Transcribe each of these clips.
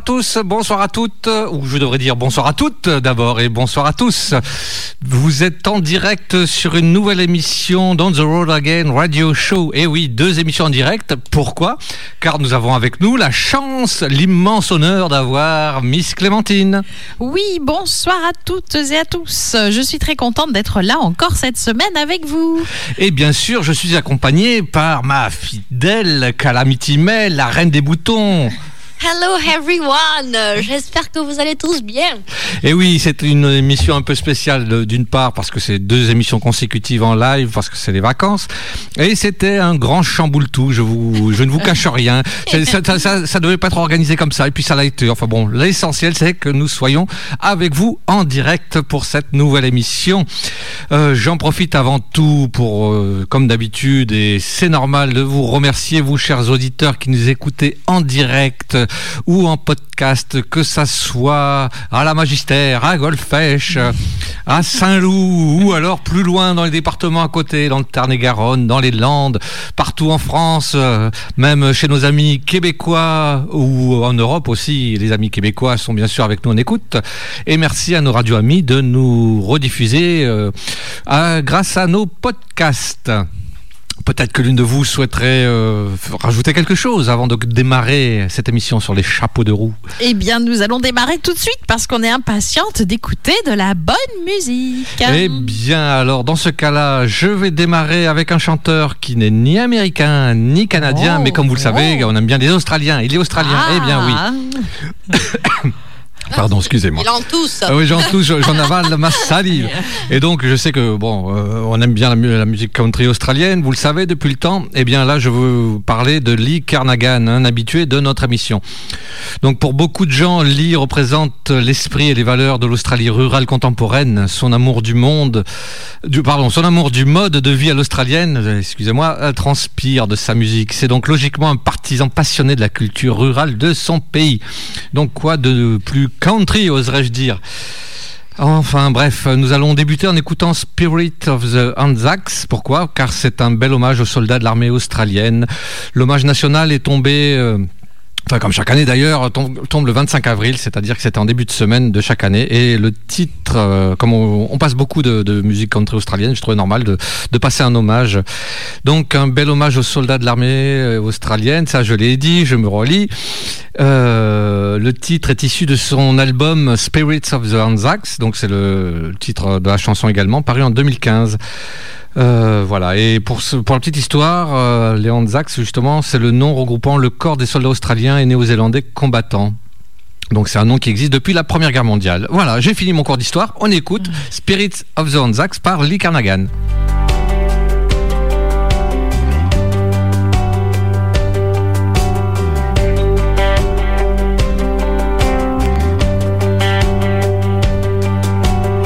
Bonsoir à tous, bonsoir à toutes, ou je devrais dire bonsoir à toutes d'abord et bonsoir à tous. Vous êtes en direct sur une nouvelle émission Down the Road Again Radio Show. Et oui, deux émissions en direct. Pourquoi? Car nous avons avec nous la chance, l'immense honneur d'avoir Miss Clémentine. Oui, bonsoir à toutes et à tous. Je suis très contente d'être là encore cette semaine avec vous. Et bien sûr, je suis accompagnée par ma fidèle Calamity May, la reine des boutons. Hello everyone, j'espère que vous allez tous bien. Et oui, c'est une émission un peu spéciale d'une part parce que c'est deux émissions consécutives en live parce que c'est les vacances et c'était un grand chamboule-tout. Je vous, je ne vous cache rien. Ça, ça, ça, ça, devait pas être organisé comme ça et puis ça l'a été. Enfin bon, l'essentiel c'est que nous soyons avec vous en direct pour cette nouvelle émission. Euh, J'en profite avant tout pour, euh, comme d'habitude et c'est normal de vous remercier vous chers auditeurs qui nous écoutez en direct ou en podcast, que ça soit à la Magistère, à Golfech, à Saint-Loup, ou alors plus loin dans les départements à côté, dans le Tarn-et-Garonne, dans les Landes, partout en France, euh, même chez nos amis québécois ou en Europe aussi. Les amis québécois sont bien sûr avec nous en écoute. Et merci à nos radio amis de nous rediffuser euh, grâce à nos podcasts. Peut-être que l'une de vous souhaiterait euh, rajouter quelque chose avant de démarrer cette émission sur les chapeaux de roue. Eh bien, nous allons démarrer tout de suite parce qu'on est impatiente d'écouter de la bonne musique. Eh bien, alors, dans ce cas-là, je vais démarrer avec un chanteur qui n'est ni américain ni canadien, Oh, mais comme vous le savez, oh. on aime bien les Australiens. Il est australien. Eh bien, oui. Pardon, excusez-moi. Il en tous. Ah oui, j'en touche, j'en avale ma salive. Et donc, je sais que bon, euh, on aime bien la, mu- la musique country australienne, vous le savez depuis le temps. Eh bien là, je veux vous parler de Lee Carnagan, un habitué de notre émission. Donc, pour beaucoup de gens, Lee représente l'esprit et les valeurs de l'Australie rurale contemporaine, son amour du monde, du pardon, son amour du mode de vie à l'australienne, excusez-moi, transpire de sa musique. C'est donc logiquement un partisan passionné de la culture rurale de son pays. Donc quoi de plus country, oserais-je dire Enfin bref, nous allons débuter en écoutant Spirit of the Anzacs. Pourquoi? Car c'est un bel hommage aux soldats de l'armée australienne. L'hommage national est tombé... euh, Enfin, comme chaque année d'ailleurs, tombe, le 25 avril, c'est-à-dire que c'était en début de semaine de chaque année. Et le titre, euh, comme on, passe beaucoup de, musique country australienne, je trouvais normal de, passer un hommage. Donc un bel hommage aux soldats de l'armée euh, australienne, ça je l'ai dit, je me relis. Euh, le titre est issu de son album Spirits of the Anzacs, donc c'est le titre de la chanson également, paru en 2015. Euh, voilà, et pour, ce, pour la petite histoire, euh, les Anzacs, justement, c'est le nom regroupant le corps des soldats australiens et néo-zélandais combattants. Donc c'est un nom qui existe depuis la Première Guerre mondiale. Voilà, j'ai fini mon cours d'histoire. On écoute Spirits of the Anzacs par Lee Carnagan.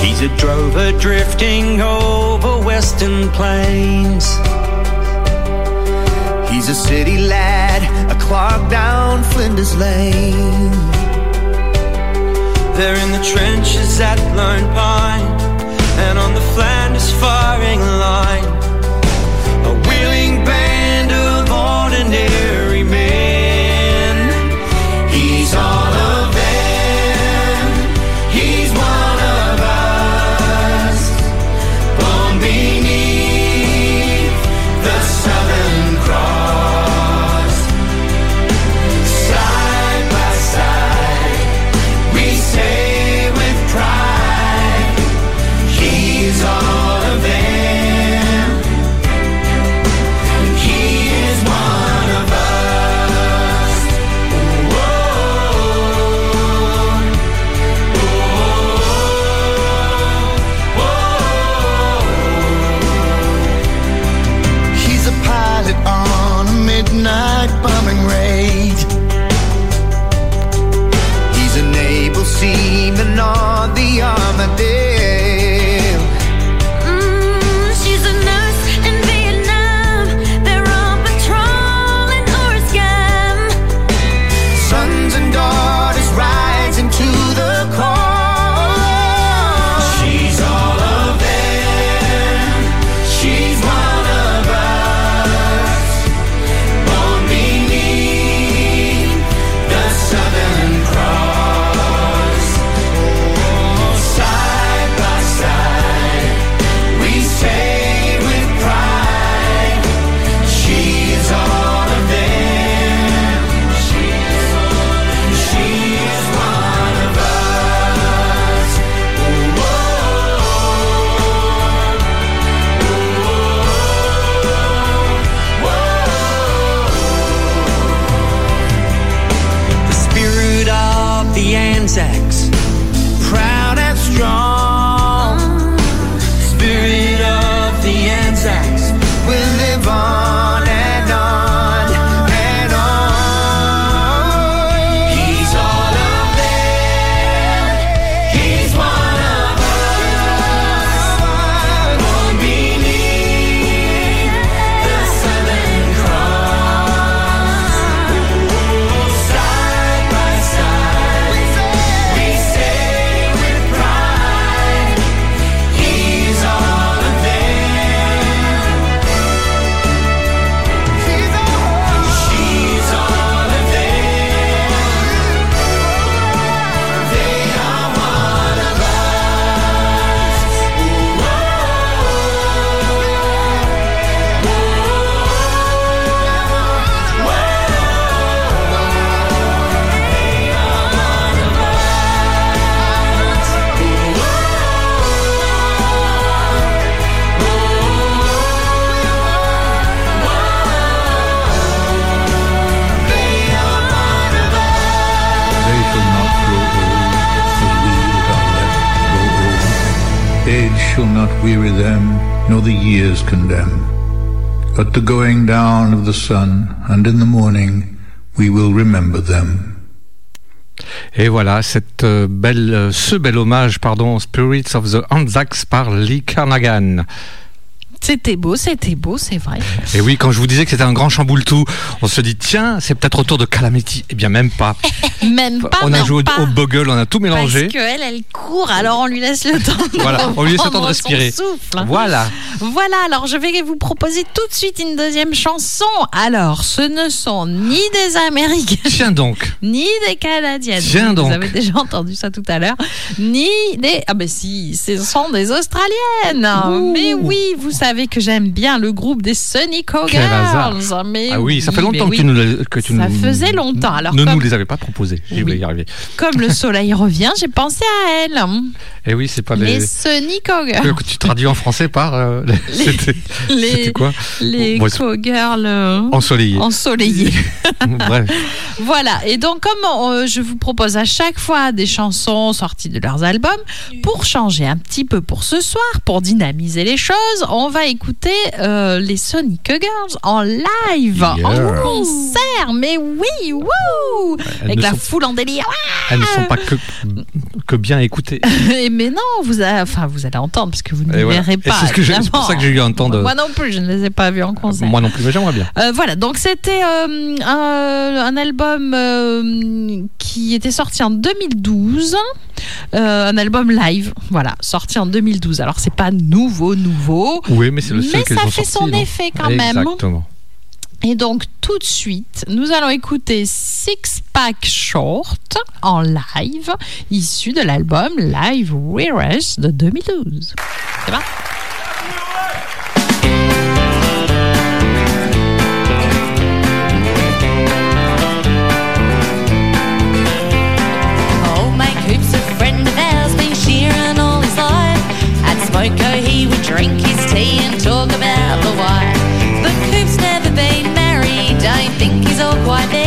He's a drover drifting over western plains. He's a city lad, a clog down Flinders Lane. They're in the trenches at Lone Pine and on the Flanders firing line. Of the sun, and in the morning, we will remember them. Et voilà, cette euh, belle, euh, ce bel hommage, pardon, Spirits of the Anzacs par Lee Carnagan. C'était beau, c'était beau, c'est vrai. Et oui, quand je vous disais que c'était un grand chamboule-tout, on se dit, tiens, c'est peut-être autour de Calamity. Eh bien, même pas. Même pas. on a joué au, pas. au Bogle, on a tout mélangé. Parce qu'elle, elle court, alors on lui laisse le temps. de Voilà, on lui laisse le temps de respirer. souffle. Voilà. Voilà, alors je vais vous proposer tout de suite une deuxième chanson. Alors, ce ne sont ni des Américains, Tiens donc. ni des Canadiennes. Tiens Vous donc. avez déjà entendu ça tout à l'heure. Ni des... Ah ben si, ce sont des Australiennes. Ouh. Mais oui, vous savez que j'aime bien le groupe des Sunny. Mais Ah oui, ça fait longtemps oui. que tu nous, que tu Ça nous- faisait longtemps. Alors, ne comme- nous les avais pas vais Oui. y arriver. Comme le soleil revient, j'ai pensé à elle. Et oui, c'est pas Les les. Cowgirls. que tu traduis en français par. euh, les- C'était Les, c'était quoi les Bon, euh, ensoleillés. Bref. Voilà, et donc comme euh, je vous propose à chaque fois des chansons sorties de leurs albums, pour changer un petit peu pour ce soir, pour dynamiser les choses, on va écouter euh, les Sonic Girls en live, en concert, mais oui, wouh Avec la sont- foule en délire. Elles ne sont pas que, que bien écoutées. Mais non, vous, a- enfin, vous allez entendre, parce que vous ne les voilà. verrez pas. c'est ce pour ça que j'ai eu un temps de- Moi non plus, je ne les ai pas vus en concert. Moi non plus, mais j'aimerais bien. Euh, voilà, donc c'était euh, un, un album euh, qui était sorti en 2012, euh, un album live, voilà, sorti en 2012. Alors c'est pas nouveau, nouveau, Oui, mais c'est le seul mais ça fait sorti, son effet quand même. Exactement. Et donc tout de suite, nous allons écouter Six Pack Short en live, issu de l'album Live Wearers de 2012. C'est bon? Why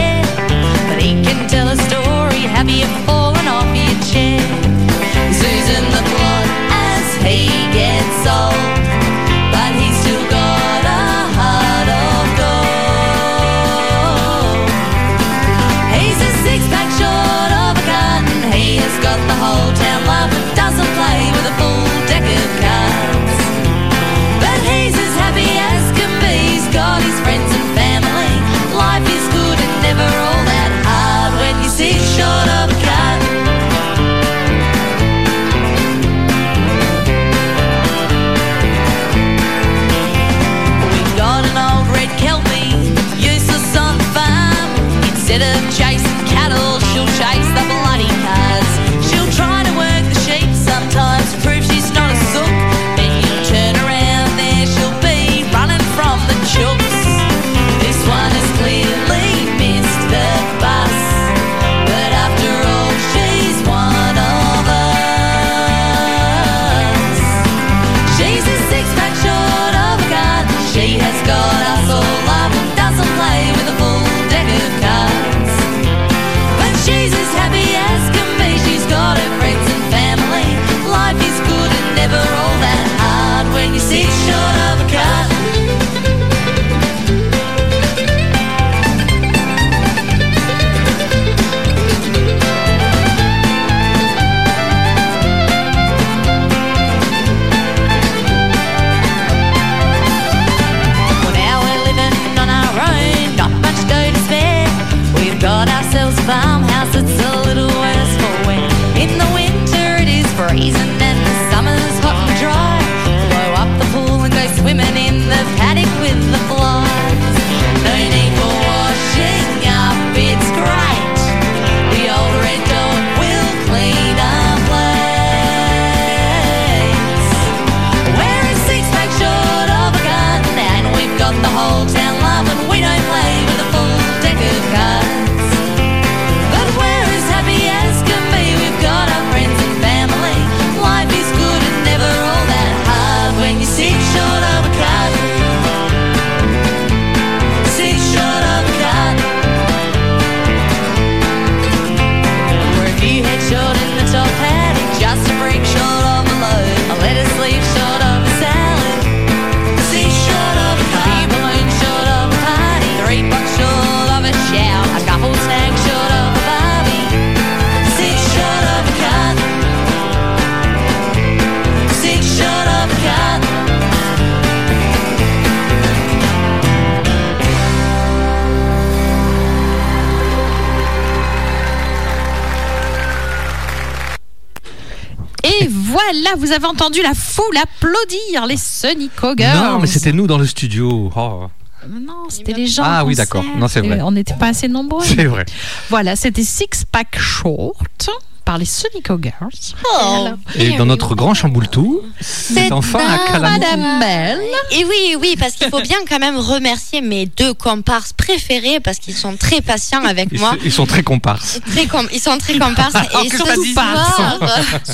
vous avez entendu la foule applaudir les Sonico Girls. Non, mais c'était nous dans le studio. Oh, Non, c'était les gens. Ah oui, d'accord. Non, c'est vrai. On n'était pas assez nombreux. c'est vrai. Voilà, c'était Six Pack Short par les Sonico Girls. Oh. Et dans notre grand chamboule-tout, c'est enfin. Madame Belle. Et oui, oui, parce qu'il faut bien quand même remercier mes deux comparses préférés parce qu'ils sont très patients avec Ils, moi. ils sont très comparses. Très com- ils sont très comparses et que surtout ça dit ça. soir,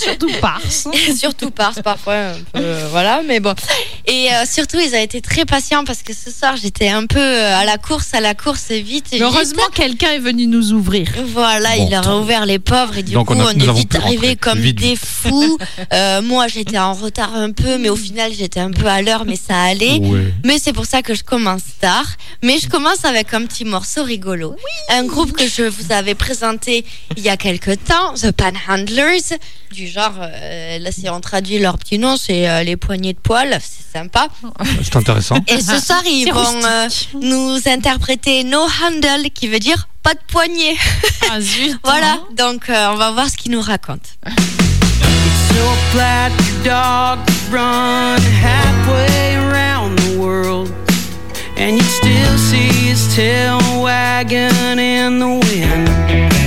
Surtout pas. Et surtout parce parfois un peu, voilà mais bon et euh, surtout ils ont été très patients parce que ce soir j'étais un peu euh, à la course à la course vite et Mais heureusement, quelqu'un est venu nous ouvrir. voilà Bon. il a ouvert les pauvres et du Donc coup on a- on, nous est vite arrivés comme Vite, des vite. fous Euh, moi j'étais en retard un peu mais au final j'étais un peu à l'heure mais ça allait Ouais. mais c'est pour ça que je commence tard. Mais je commence avec un petit morceau rigolo. Un groupe que je vous avais présenté il y a quelques temps, The Panhandlers, du genre, euh, là c'est on traduit leur petit nom, c'est euh, les poignées de poils, c'est sympa. C'est intéressant. Et ce soir ils vont euh, nous interpréter No Handle, qui veut dire pas de poignée. Ah zut. Voilà, donc euh, on va voir ce qu'ils nous racontent. So flat your dog could run halfway around the world, and you'd still see his tail wagging in the. Wind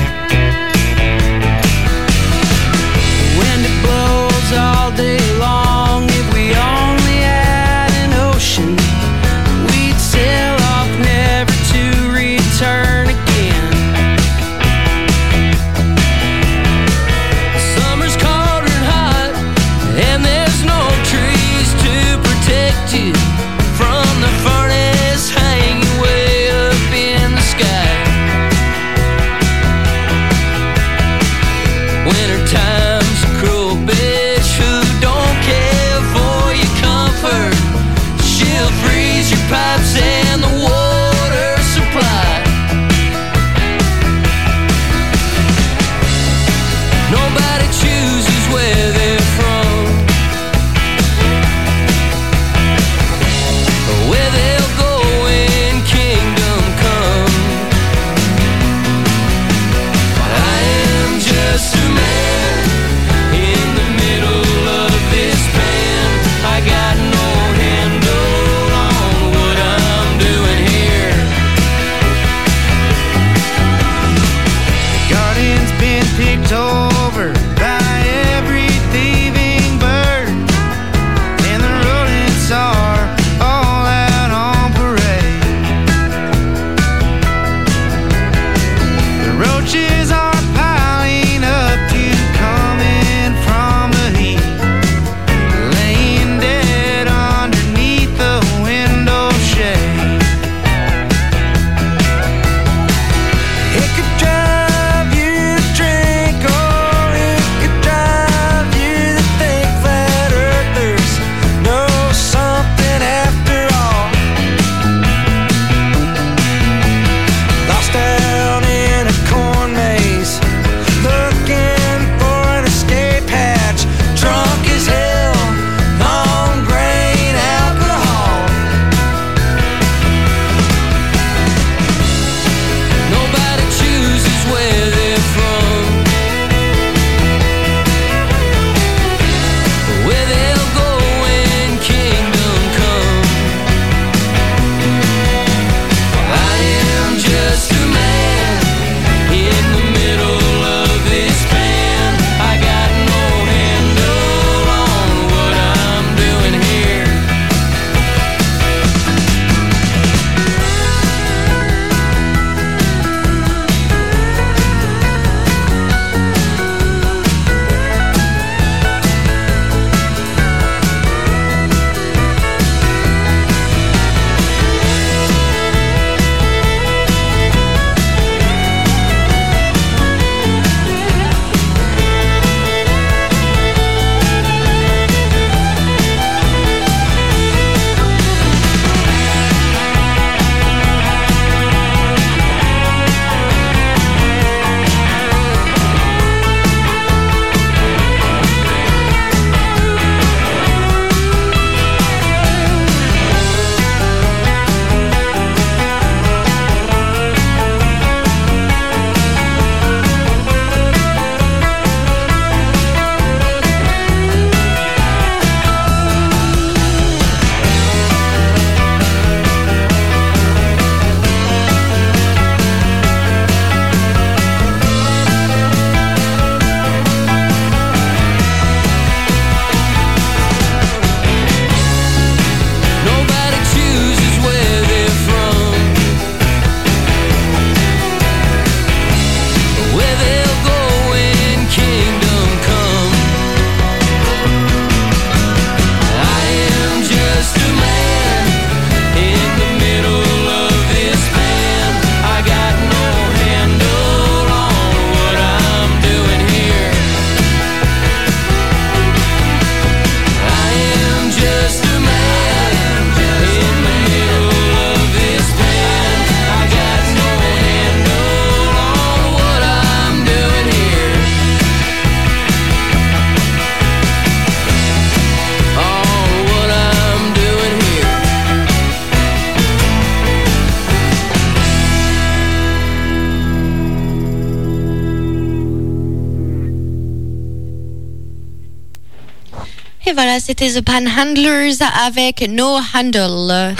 c'était The Panhandlers avec No Handle.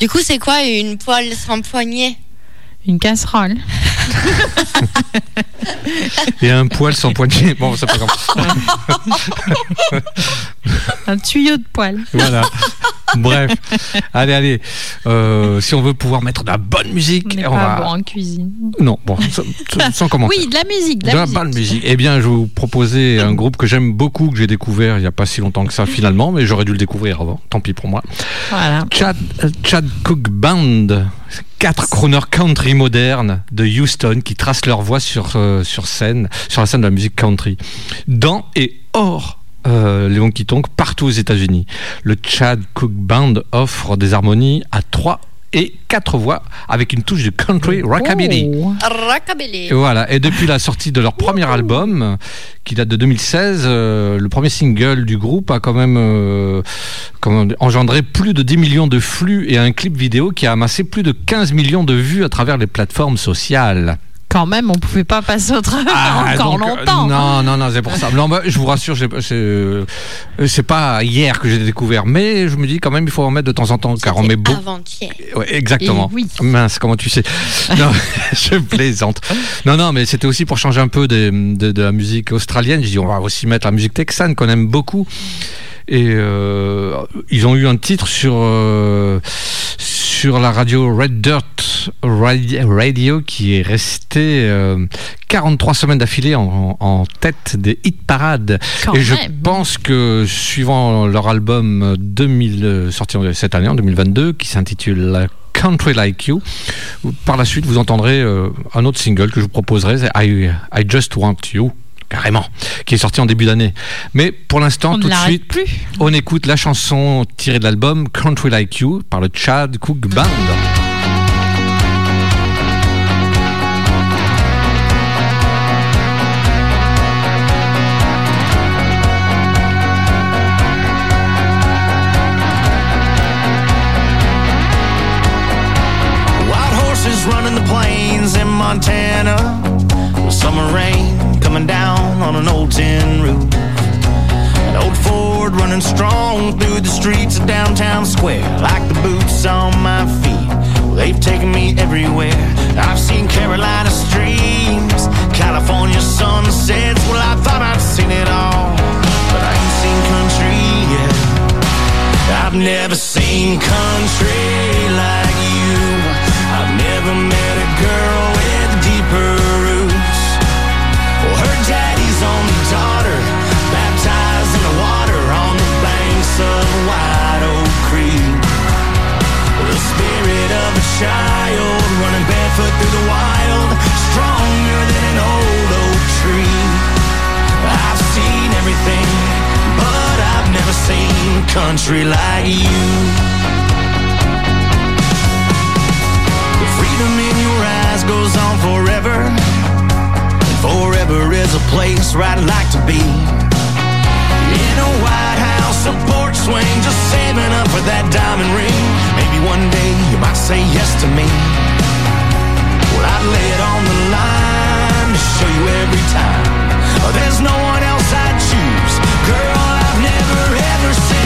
Du coup, c'est quoi une poêle sans poignée Une casserole. Et un poil sans poignée. Bon, c'est pas grave. Un tuyau de poêle. Voilà. Bref. Allez, allez. Euh, si on veut pouvoir mettre de la bonne musique, On on pas va. bon en cuisine. Non, bon, sans, commentaire. Oui, de la musique. De De la bonne musique. Eh bien, je vais vous proposer un groupe que j'aime beaucoup, que j'ai découvert il n'y a pas si longtemps que ça finalement, mais j'aurais dû le découvrir avant. Tant pis pour moi. Voilà. Chad, euh, Chad Cook Band, quatre crooners country modernes de Houston qui tracent leur voix sur, euh, sur scène, sur la scène de la musique country, dans et hors euh, les honky tonk partout aux États-Unis. Le Chad Cook Band offre des harmonies à trois et quatre voix avec une touche de country rockabilly. Oh. Rockabilly. Et voilà. Et depuis la sortie de leur premier album, qui date de 2016, euh, le premier single du groupe a quand même euh, engendré plus de 10 millions de flux et un clip vidéo qui a amassé plus de 15 millions de vues à travers les plateformes sociales. Quand même, on pouvait pas passer au travers Ah, encore donc, euh, longtemps. Non, non, non, c'est pour ça. Non, bah, je vous rassure, c'est euh, c'est pas hier que j'ai découvert, mais je me dis quand même, il faut en mettre de temps en temps, car on met beaucoup. Avant-hier. Ouais, exactement. Et oui. Mince, comment tu sais? Non, je plaisante. Non, non, mais c'était aussi pour changer un peu de, de la musique australienne. Je dis, on va aussi mettre la musique texane qu'on aime beaucoup. Et euh, ils ont eu un titre sur euh, sur la radio Red Dirt Radi- Radio qui est resté euh, 43 semaines d'affilée en, en tête des hit parades. Quand Et je pense que suivant leur album 2000 euh, sorti cette année en 2022 qui s'intitule Country Like You, par la suite vous entendrez euh, un autre single que je vous proposerai, I Just Want You. Carrément, qui est sorti en début d'année. Mais pour l'instant, tout de suite, plus. on écoute la chanson tirée de l'album Country Like You par le Chad Cook Band. Running strong through the streets of downtown square. Like the boots on my feet. Well, they've taken me everywhere. I've seen Carolina streams, California sunsets. Well, I thought I'd seen it all. But I ain't seen country yet. I've never seen country like country like you. The freedom in your eyes goes on forever. And forever is a place where I'd like to be. In a White House, a porch swing, just saving up for that diamond ring. Maybe one day you might say yes to me. Well, I'd lay it on the line to show you every time. Oh, there's no one else I'd choose. Girl, I've never ever seen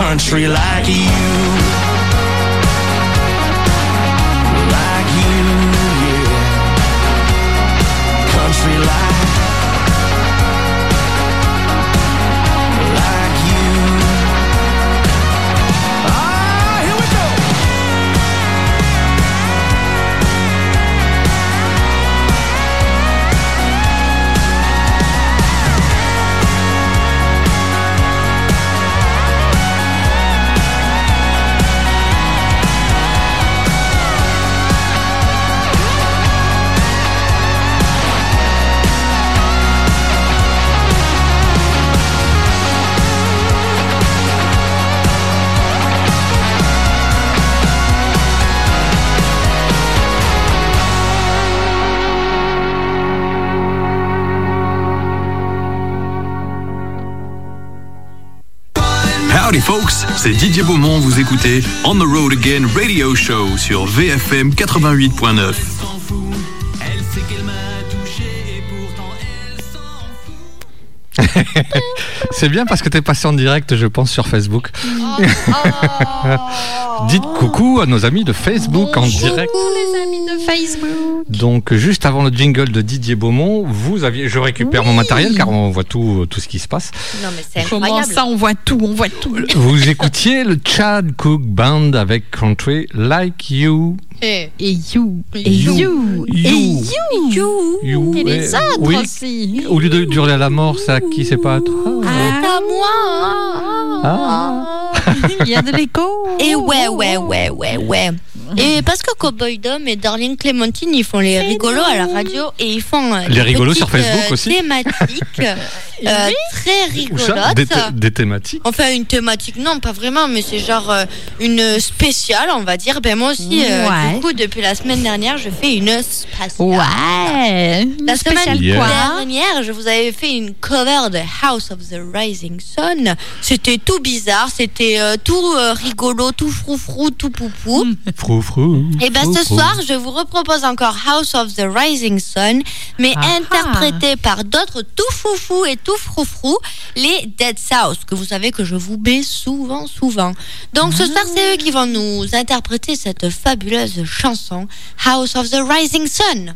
country like you. Howdy folks, c'est Didier Beaumont, vous écoutez On the Road Again Radio Show sur VFM 88.9. Elle sait qu'elle m'a touché et pourtant elle s'en fout. C'est bien parce que t'es passé en direct, je pense, sur Facebook. Dites coucou à nos amis de Facebook en direct. les amis Facebook. Donc, juste avant le jingle de Didier Beaumont, vous aviez, je récupère mon matériel car on voit tout, tout ce qui se passe. Non, mais c'est Comment ça, on voit tout, on voit tout. Vous écoutiez le Chad Cook Band avec Country Like You. Eh, Et you, et You. you, et You. you, You, et les autres oui. aussi. Au lieu de durer à la mort, c'est à qui c'est pas à toi. C'est à moi. Ah. Il y a de l'écho. Et ouais, ouais, ouais, ouais, ouais. Et parce que Cowboy Dom et Darling Clémentine, ils font les rigolos à la radio et ils font euh, Les des rigolos sur petites, Facebook euh, aussi thématiques euh, très Ou ça, rigolotes. des, thé- des thématiques? Enfin, une thématique, non, pas vraiment, mais c'est genre euh, une spéciale, on va dire. Ben, moi aussi, euh, Ouais. du coup, depuis la semaine dernière, je fais une spéciale. Ouais. La semaine quoi? dernière, je vous avais fait une cover de House of the Rising Sun. C'était tout bizarre, c'était euh, tout euh, rigolo, tout froufrou, tout poupou. Frou. Et ben frou, ce frou. soir, je vous repropose encore House of the Rising Sun, mais Ah interprété par d'autres tout foufou et tout froufrou, les Dead South, que vous savez que je vous baie souvent, souvent. Donc ce soir, c'est eux qui vont nous interpréter cette fabuleuse chanson House of the Rising Sun.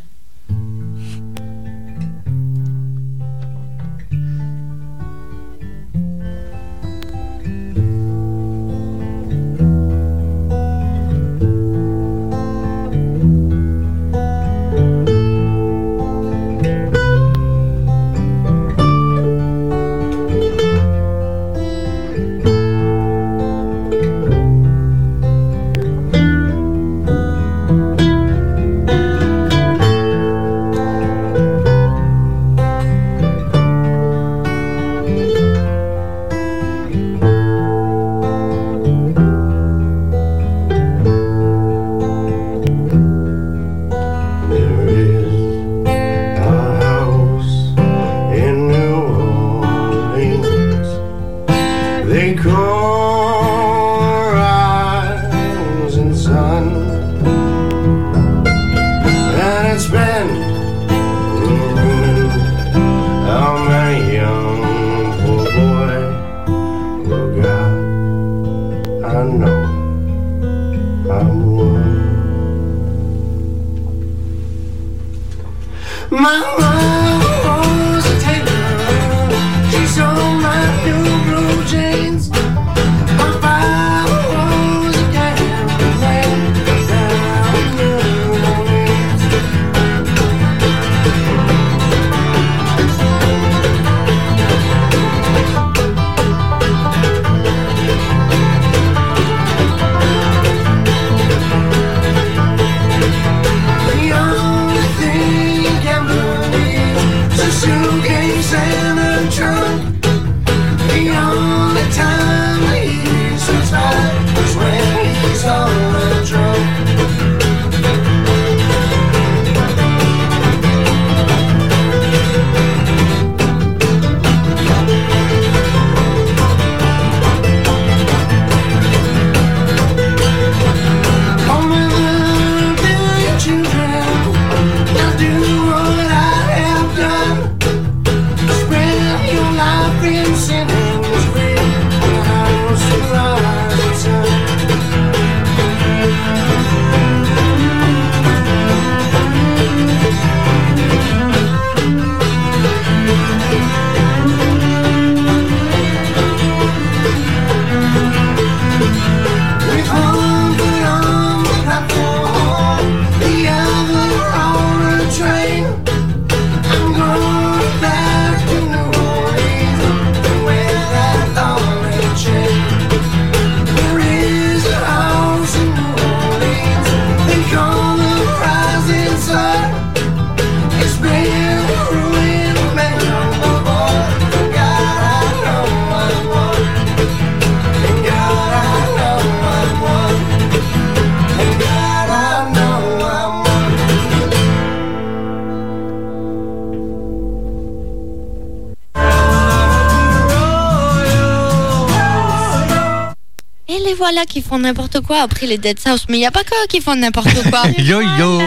N'importe quoi après les Dead South. Mais il n'y a pas que qui font n'importe quoi. Yo yo.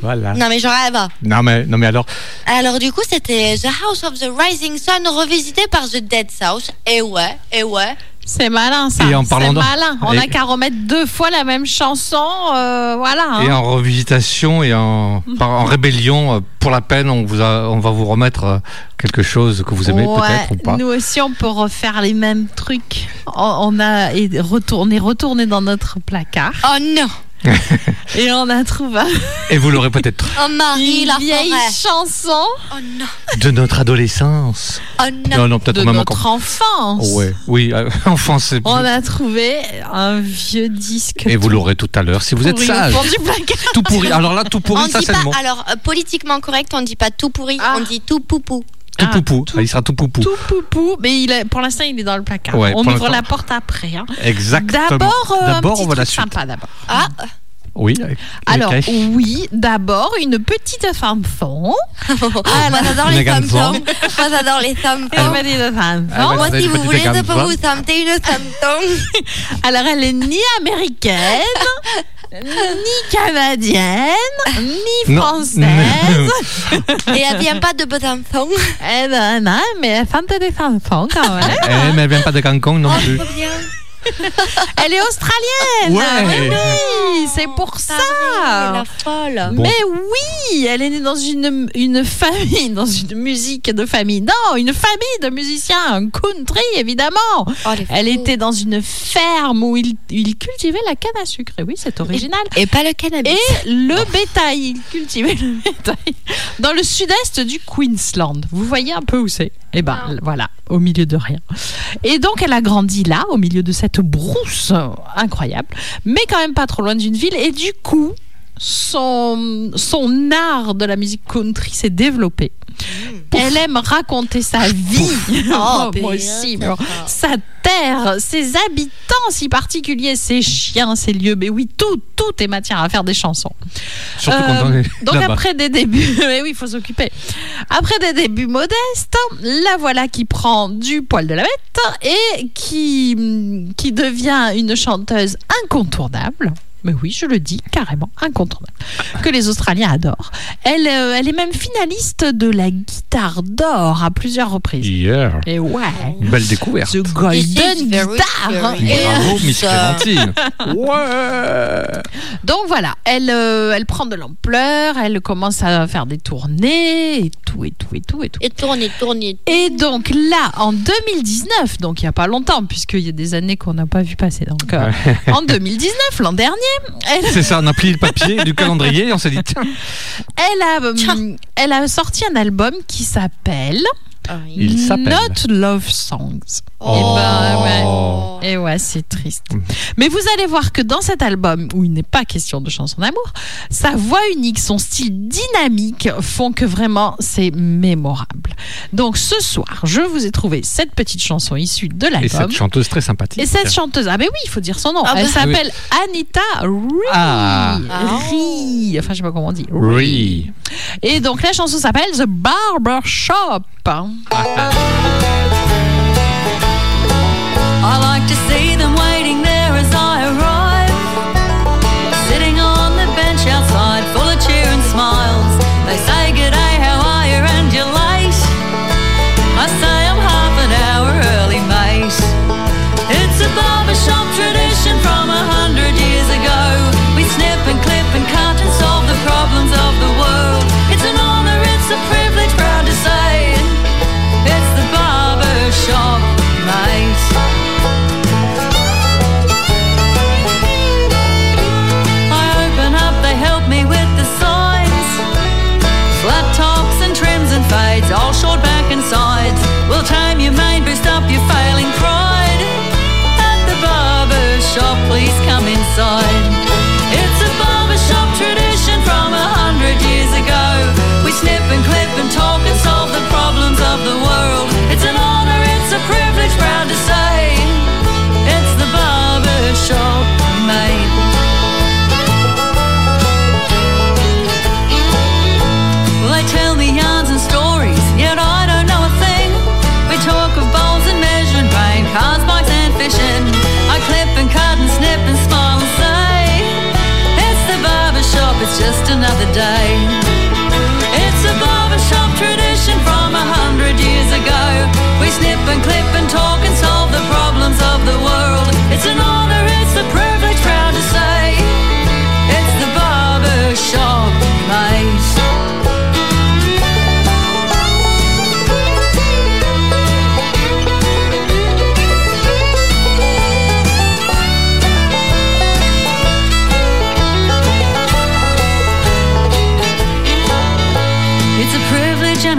Voilà. non mais je rêve. Non mais non mais alors. Alors du coup c'était The House of the Rising Sun revisité par The Dead South. Et ouais, et ouais. C'est malin ça. Et en parlant C'est de- malin. On Et- n'a qu'à remettre deux fois la même chanson. euh, voilà. hein. Et en revisitation et en, en rébellion, euh, pour la peine, on, vous a- on va vous remettre euh, quelque chose que vous aimez Ouais, peut-être ou pas. Nous aussi, on peut refaire les mêmes trucs. On, on a et retourné, retourné dans notre placard Oh non. et on a trouvé Et vous l'aurez peut-être Oh Marie une la vieille forêt. chanson Oh non. de notre adolescence. Oh non. Non, non, peut-être de même notre encore. enfance. Ouais, oui, euh, enfant, c'est. On a trouvé un vieux disque. Et vous l'aurez tout à l'heure si vous êtes sage. Tout pourri. Alors là, tout On pourri, ça dit c'est le mot. pas, alors euh, politiquement correct, on dit pas tout pourri, Ah. on dit tout poupou. Tout Ah, poupou. tout- Ah, il sera tout poupou. Tout poupou, mais il est, pour l'instant il est dans le placard. Ouais, on ouvre la porte après. hein. Exactement. D'abord, euh, un D'abord, petit on va truc sympa d'abord. Ah, Oui. avec- Alors oui, d'abord une petite fanfon. moi j'adore les tam Fox. Moi j'adore les. Ah ouais, Moi si vous voulez, je peux vous samter une tam Alors elle est ni américaine, ni canadienne, ni française. Et elle vient pas de Besançon. Eh ben non, mais elle chante des chansons quand même. Eh, mais elle vient pas de Cancun non plus. Elle est australienne. Ouais. Oui, c'est pour ça. La folle. Bon. Mais oui, elle est née dans une, une famille, dans une musique de famille. Non, une famille de musiciens, un country évidemment. Oh, Elle était dans une ferme où il, il cultivait la canne à sucre. Et oui, c'est original. Et pas le cannabis. Et le bétail, il cultivait le bétail dans le sud-est du Queensland. Vous voyez un peu où c'est? Eh ben voilà, au milieu de rien. Et donc elle a grandi là, au milieu de cette brousse incroyable, mais quand même pas trop loin d'une ville. Et du coup, son, son art de la musique country s'est développé. Elle aime raconter sa vie. Oh, moi aussi. bon. va. Sa terre, ses habitants si particuliers, ses chiens, ses lieux. Mais oui, tout, tout est matière à faire des chansons. Surtout Euh, quand on est donc après des débuts, mais oui, il faut s'occuper. Après des débuts modestes, la voilà qui prend du poil de la bête et qui, qui devient une chanteuse incontournable. Mais oui, je le dis carrément, incontournable. Que les Australiens adorent. Elle, euh, elle est même finaliste de la guitare d'or à plusieurs reprises. Hier. Et ouais, Belle découverte. The Golden Guitar. Bravo, Miss. Clémentine. Ouais. Donc voilà, elle, euh, elle prend de l'ampleur, elle commence à faire des tournées et tout, et tout, et tout, et tout. Et tournez, tournez. Et donc là, en 2019, donc il n'y a pas longtemps, puisqu'il y a des années qu'on n'a pas vu passer, donc euh, en 2019, l'an dernier, elle, C'est ça, on a plié le papier du calendrier et on s'est dit, tiens, elle, a, hum, elle a sorti un album qui s'appelle Il s'appelle. Not Love Songs. Oh. Et ben ouais. Et ouais, c'est triste. Mais vous allez voir que dans cet album, où il n'est pas question de chansons d'amour, sa voix unique, son style dynamique font que vraiment c'est mémorable. Donc ce soir, je vous ai trouvé cette petite chanson issue de et l'album. cette chanteuse très sympathique. Et cette chanteuse, ah ben oui, il faut dire son nom. Ah Elle bah. s'appelle Anita Ree. Ah. Ree. Enfin, je sais pas comment on dit. Oui. Et donc la chanson s'appelle The Barber Shop. I like to see them trims and fades, all short back and sides. We'll tame your mane, boost up your failing pride. At the barber shop, please come inside.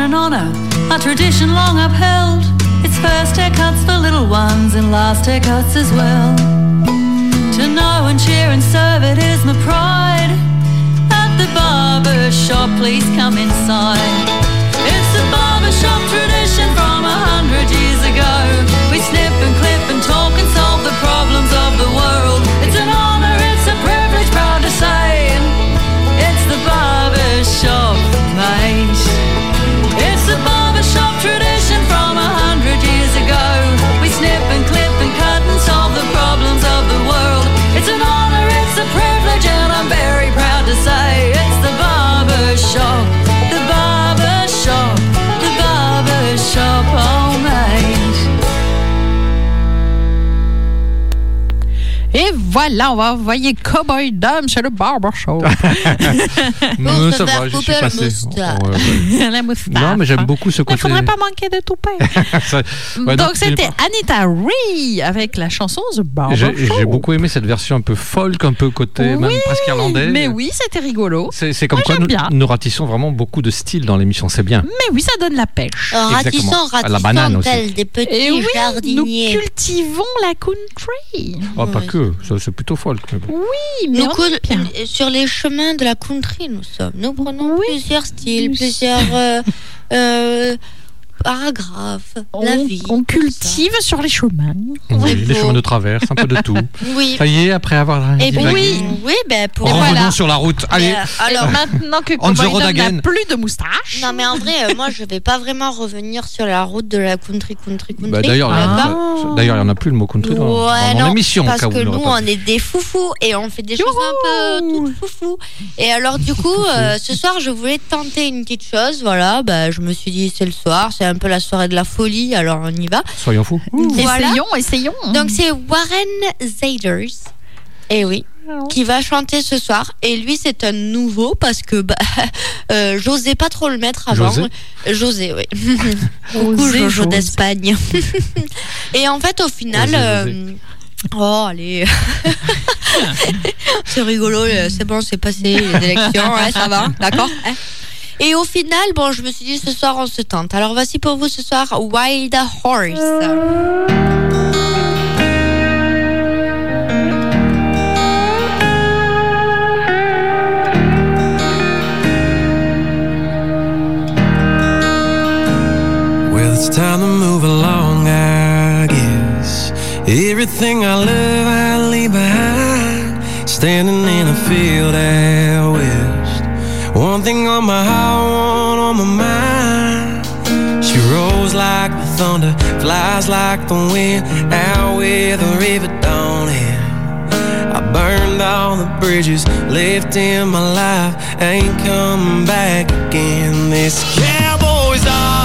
An honor, a tradition long upheld. It's first haircuts for little ones and last haircuts as well. To know and cheer and serve it is my pride. At the barber shop, please come inside. It's a barber shop tradition from a hundred years ago. We snip and clip and talk and solve the problems voilà, on va envoyer Cowboy Dom chez le barbershop. Non, ça va, couper suis passé. La moustache. Non, mais j'aime beaucoup ce Il côté. faudrait pas manquer de toupet. Ouais, Donc c'était Anita Ree avec la chanson The Barber J'ai Show. j'ai beaucoup aimé cette version un peu folk, un peu côté même presque irlandais. Mais oui, c'était rigolo. C'est comme Moi, quoi nous, bien. nous ratissons vraiment beaucoup de style dans l'émission, c'est bien. Mais oui, ça donne la pêche. Euh, Ratissons, Exactement. La banane aussi. des petits Et oui, nous cultivons la country. Oh, pas que, ça, c'est plutôt folk. mais bon. Oui, mais Nous on coul- aime bien. euh, sur les chemins de la country, nous sommes. Nous prenons Oui. plusieurs styles, plusieurs euh, euh, paragraphes. On, la vie. on cultive sur les chemins. Oui, les chemins de traverse, un peu de tout. ça. Oui. Ça y est, après avoir Et divagué, oui, oui, ben pour revenons voilà. sur la route. Allez, Mais, euh, alors, maintenant que On the Cowboy n'a again. plus de moustache. non mais en vrai, euh, moi je vais pas vraiment revenir sur la route de la country, country, country. Bah, d'ailleurs, Euh, il y en a- pas- ça- d'ailleurs, il n'y en a plus le mot country dans, Ouais, dans non, émission. parce cas où que nous, on est des foufous et on fait des choses un peu toutes foufous. Et alors, du coup, euh, ce soir, je voulais tenter une petite chose. Voilà, bah, je me suis dit, c'est le soir, c'est un peu la soirée de la folie, alors on y va. Soyons fous. Voilà. Essayons, essayons. Donc, c'est Warren Zaders. Et oui. Qui va chanter ce soir. Et lui, c'est un nouveau parce que bah, euh, j'osais pas trop le mettre avant. José José, oui. Coucou Jojo José. d'Espagne. et en fait, au final. Euh, Oh, allez. c'est rigolo, euh, c'est bon, c'est passé les élections, ouais, ça va, d'accord hein. Et au final, bon, je me suis dit ce soir on se tente. Alors voici pour vous ce soir Wild Horse. Well, it's time to move along, I guess. Everything I love, I leave behind. Standing in a field west. One thing on my heart, on my mind. She rolls like the thunder, flies like the wind. Out where the river don't. I burned all the bridges left in my life. Ain't coming back again. This cowboy's all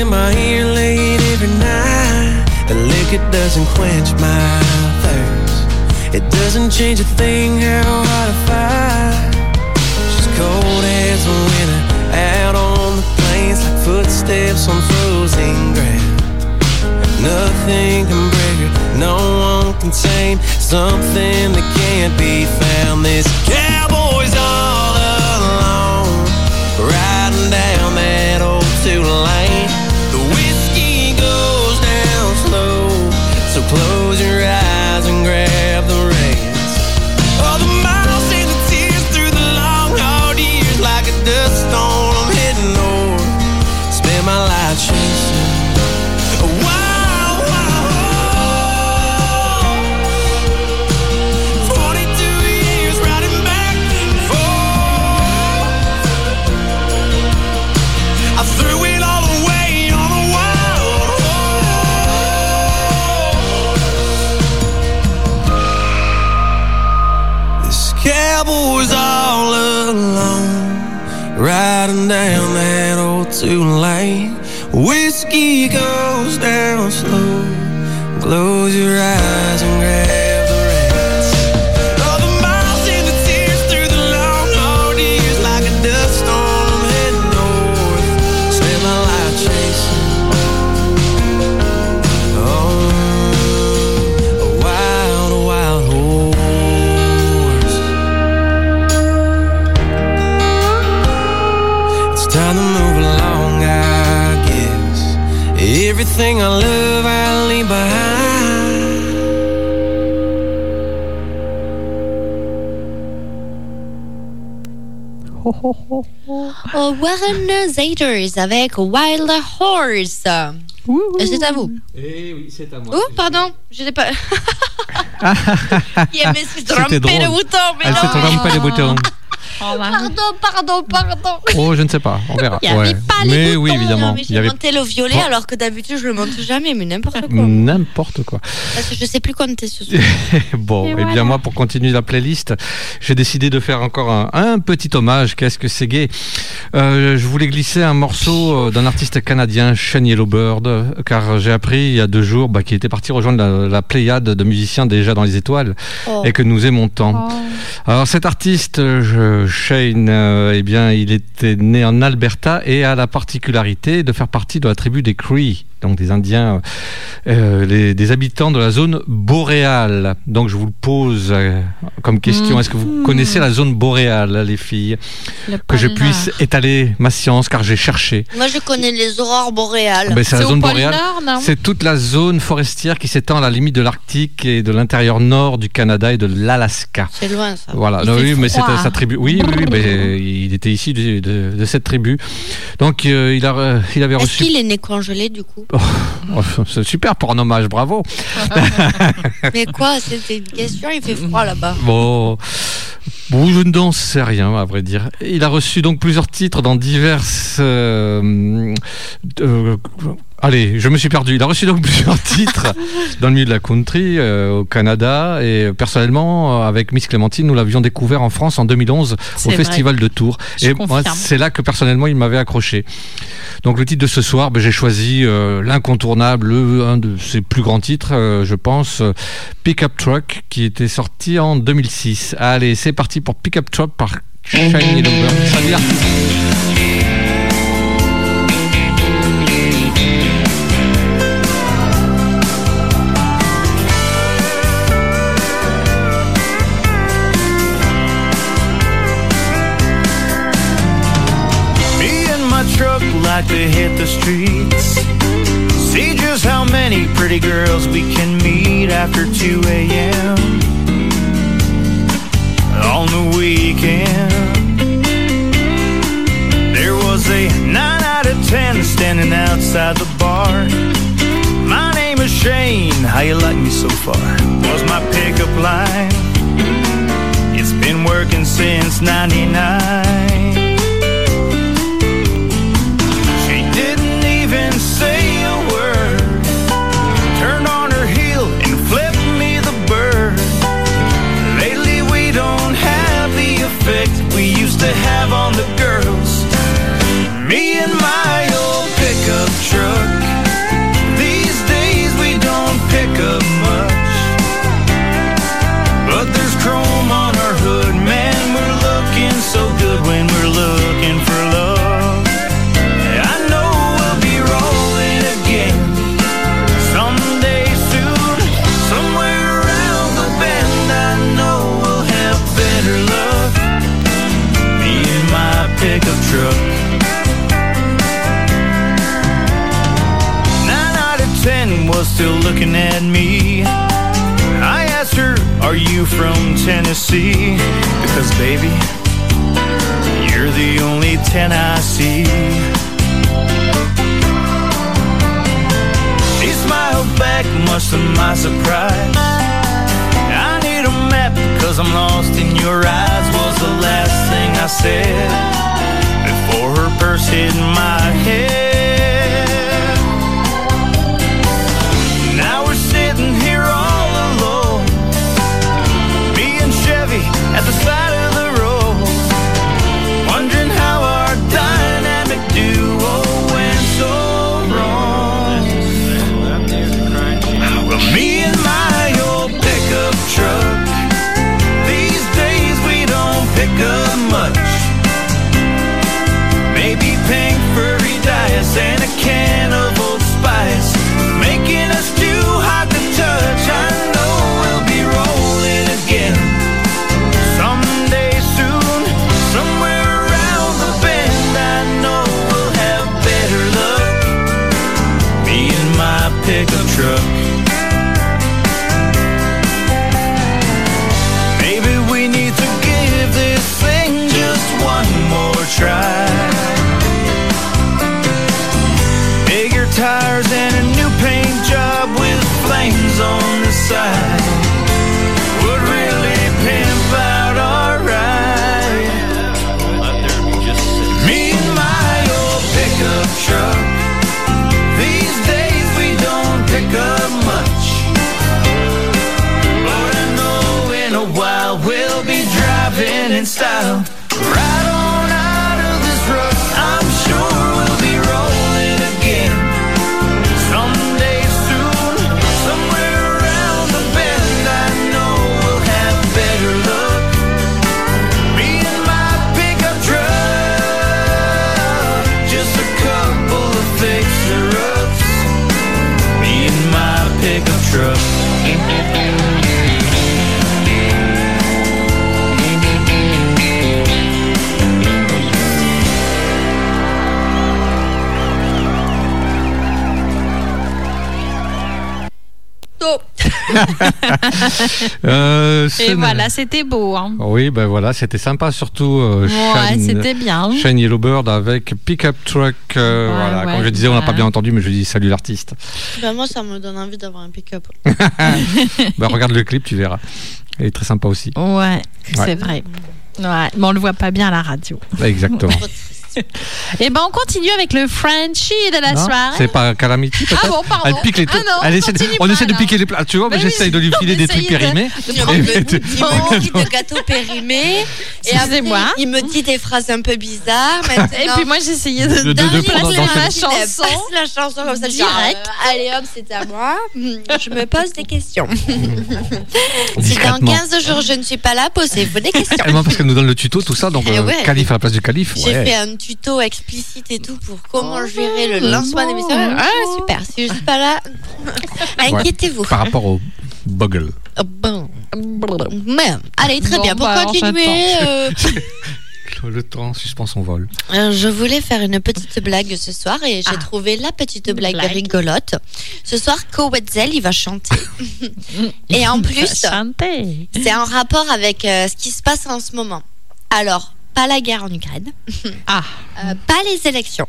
in my ear late every night. The liquor doesn't quench my thirst. It doesn't change a thing how hard I fight. She's cold as a winter, out on the plains like footsteps on frozen ground. Nothing can break her, no one can tame something that can't be found. This cowboy's Warren Zaters avec Wild Horse. Et C'est à vous. Eh oui, c'est à moi. Oh, pardon, je n'ai pas. Il aimait se C'était tromper drôle. le bouton, mais Elle s'est non. trompée les Pardon, pardon, pardon. Oh, je ne sais pas, on verra. Il y avait Ouais. pas les Mais boutons. oui, évidemment. Non, mais il y j'ai avait monté le violet Bon. alors que d'habitude je le monte jamais, mais n'importe quoi. n'importe quoi. Parce que je sais plus compter ce soir. Bon, Et et, voilà. bien moi, pour continuer la playlist, j'ai décidé de faire encore un, un petit hommage. Qu'est-ce que c'est gay Euh, Je voulais glisser un morceau euh, d'un artiste canadien, Shane Yellowbird, car j'ai appris il y a deux jours bah, qu'il était parti rejoindre la, la pléiade de musiciens déjà dans les étoiles Oh. et que nous aimons tant. Alors cet artiste, je- Shane, euh, eh il était né en Alberta et a la particularité de faire partie de la tribu des Cree, donc des Indiens, euh, les- des habitants de la zone boréale. Donc je vous le pose euh, comme question. Est-ce que vous connaissez la zone boréale, les filles? Le Que je puisse Nord. étaler ma science, car j'ai cherché. Moi je connais les aurores boréales. Ben, c'est la zone boréale. C'est toute la zone forestière qui s'étend à la limite de l'Arctique et de l'intérieur nord du Canada et de l'Alaska. C'est loin ça. Voilà, Il non, fait oui, mais c'était sa tribu. Oui, oui, oui, mais il était ici de, de- de cette tribu. Donc euh, il, a, il avait Est-ce reçu. qu'il est né congelé du coup? c'est super pour un hommage, bravo. Mais quoi, c'était une question, il fait froid là-bas. Bon, bon, je ne sais rien, à vrai dire. Il a reçu donc plusieurs titres dans diverses. euh, euh, allez, je me suis perdu. Il a reçu donc plusieurs titres dans le milieu de la country euh, au Canada et personnellement, euh, avec Miss Clémentine, nous l'avions découvert en France en 2011 au vrai. Festival de Tours. Je et moi, c'est là que personnellement, il m'avait accroché. Donc le titre de ce soir, ben, j'ai choisi euh, l'incontournable, le- un de ses plus grands titres, euh, je pense, Pick Up Truck, qui était sorti en 2006. Allez, c'est parti pour Pick Up Truck par Shiny Lovebird. Like to hit the streets. See just how many pretty girls we can meet after 2 a.m. on the weekend. There was a 9 out of 10 standing outside the bar. My name is Shane, how you like me so far? Was my pickup line. It's been working since 99. Euh, Et voilà, c'était beau. Hein. Oui, ben voilà, c'était sympa, surtout euh, Ouais, c'était bien. Shine Yellowbird avec Pickup Truck. euh, Ouais, voilà, ouais, comme je disais, on n'a pas bien entendu, mais je dis salut l'artiste. Bah, moi, ça me donne envie d'avoir un pick-up. Bah, regarde le clip, tu verras. Elle est très sympa aussi. Ouais, c'est vrai. Ouais, mais on le voit pas bien à la radio. Exactement. Et ben on continue avec le Frenchie de la Non, soirée. C'est pas Calamity peut-être? Ah bon, pardon. Elle pique les Ah trucs. non, Elle on essaie de- continue on pas, essaie de alors. piquer les plats. Tu vois, mais oui, j'essaye de lui filer des trucs de- périmés. de Il prendre bouton. de gâteau périmé. Et après, Excusez-moi. il me dit des phrases un peu bizarres. Maintenant, Et puis moi j'essayais De- de, de- de prendre dans la chanson. passe la chanson comme ça. Direct. euh, allez hop, c'est à moi. Je me pose des questions. si dans Discrètement. 15 jours je ne suis pas là, posez-vous des questions. Moi, parce qu'elle nous donne le tuto, tout ça, donc Eh euh, calife à la place du calife. J'ai fait un tuto explicite et tout pour comment gérer le lancement d'émission. Ah, super. Si je suis pas là, inquiétez-vous. Par rapport au Boggle. Oh, Bon. Mais, allez, très Bon, bien. Pour bah, continuer, euh, Le temps suspend son vol. euh, je voulais faire une petite blague ce soir et j'ai Ah. trouvé la petite blague, blague. rigolote. Ce soir, Kowetzel, il va chanter. et en plus, c'est en rapport avec euh, ce qui se passe en ce moment. Alors, pas la guerre en Ukraine, Ah. euh, pas les élections,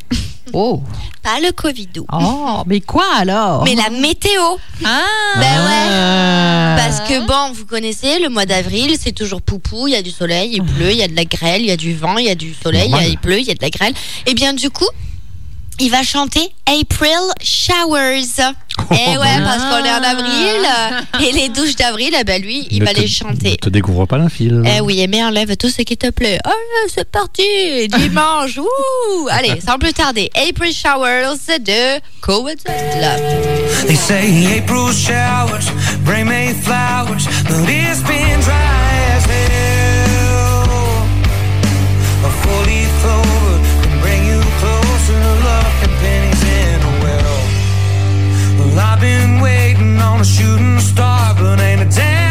Oh. pas le Covid, Oh, mais quoi alors? Mais la météo. Ah. Ben ouais. Ah. Parce que bon, vous connaissez, le mois d'avril, c'est toujours poupou, il y a du soleil, il pleut, il y a de la grêle, il y a du vent, il y a du soleil, il, y a- Normal. il pleut, il y a de la grêle. Et bien du coup, il va chanter April Showers. Eh ouais, parce qu'on est en avril. Et les douches d'avril, eh ben lui, il Ne va te- les chanter. Ne te découvre pas l'infile. Eh oui, mais enlève tout ce qui te plaît. Oh, c'est parti, dimanche, ouh. Allez, sans plus tarder, April Showers de Coetzel. They say April showers bring May flowers, but it's been dry on a shooting star, but ain't a damn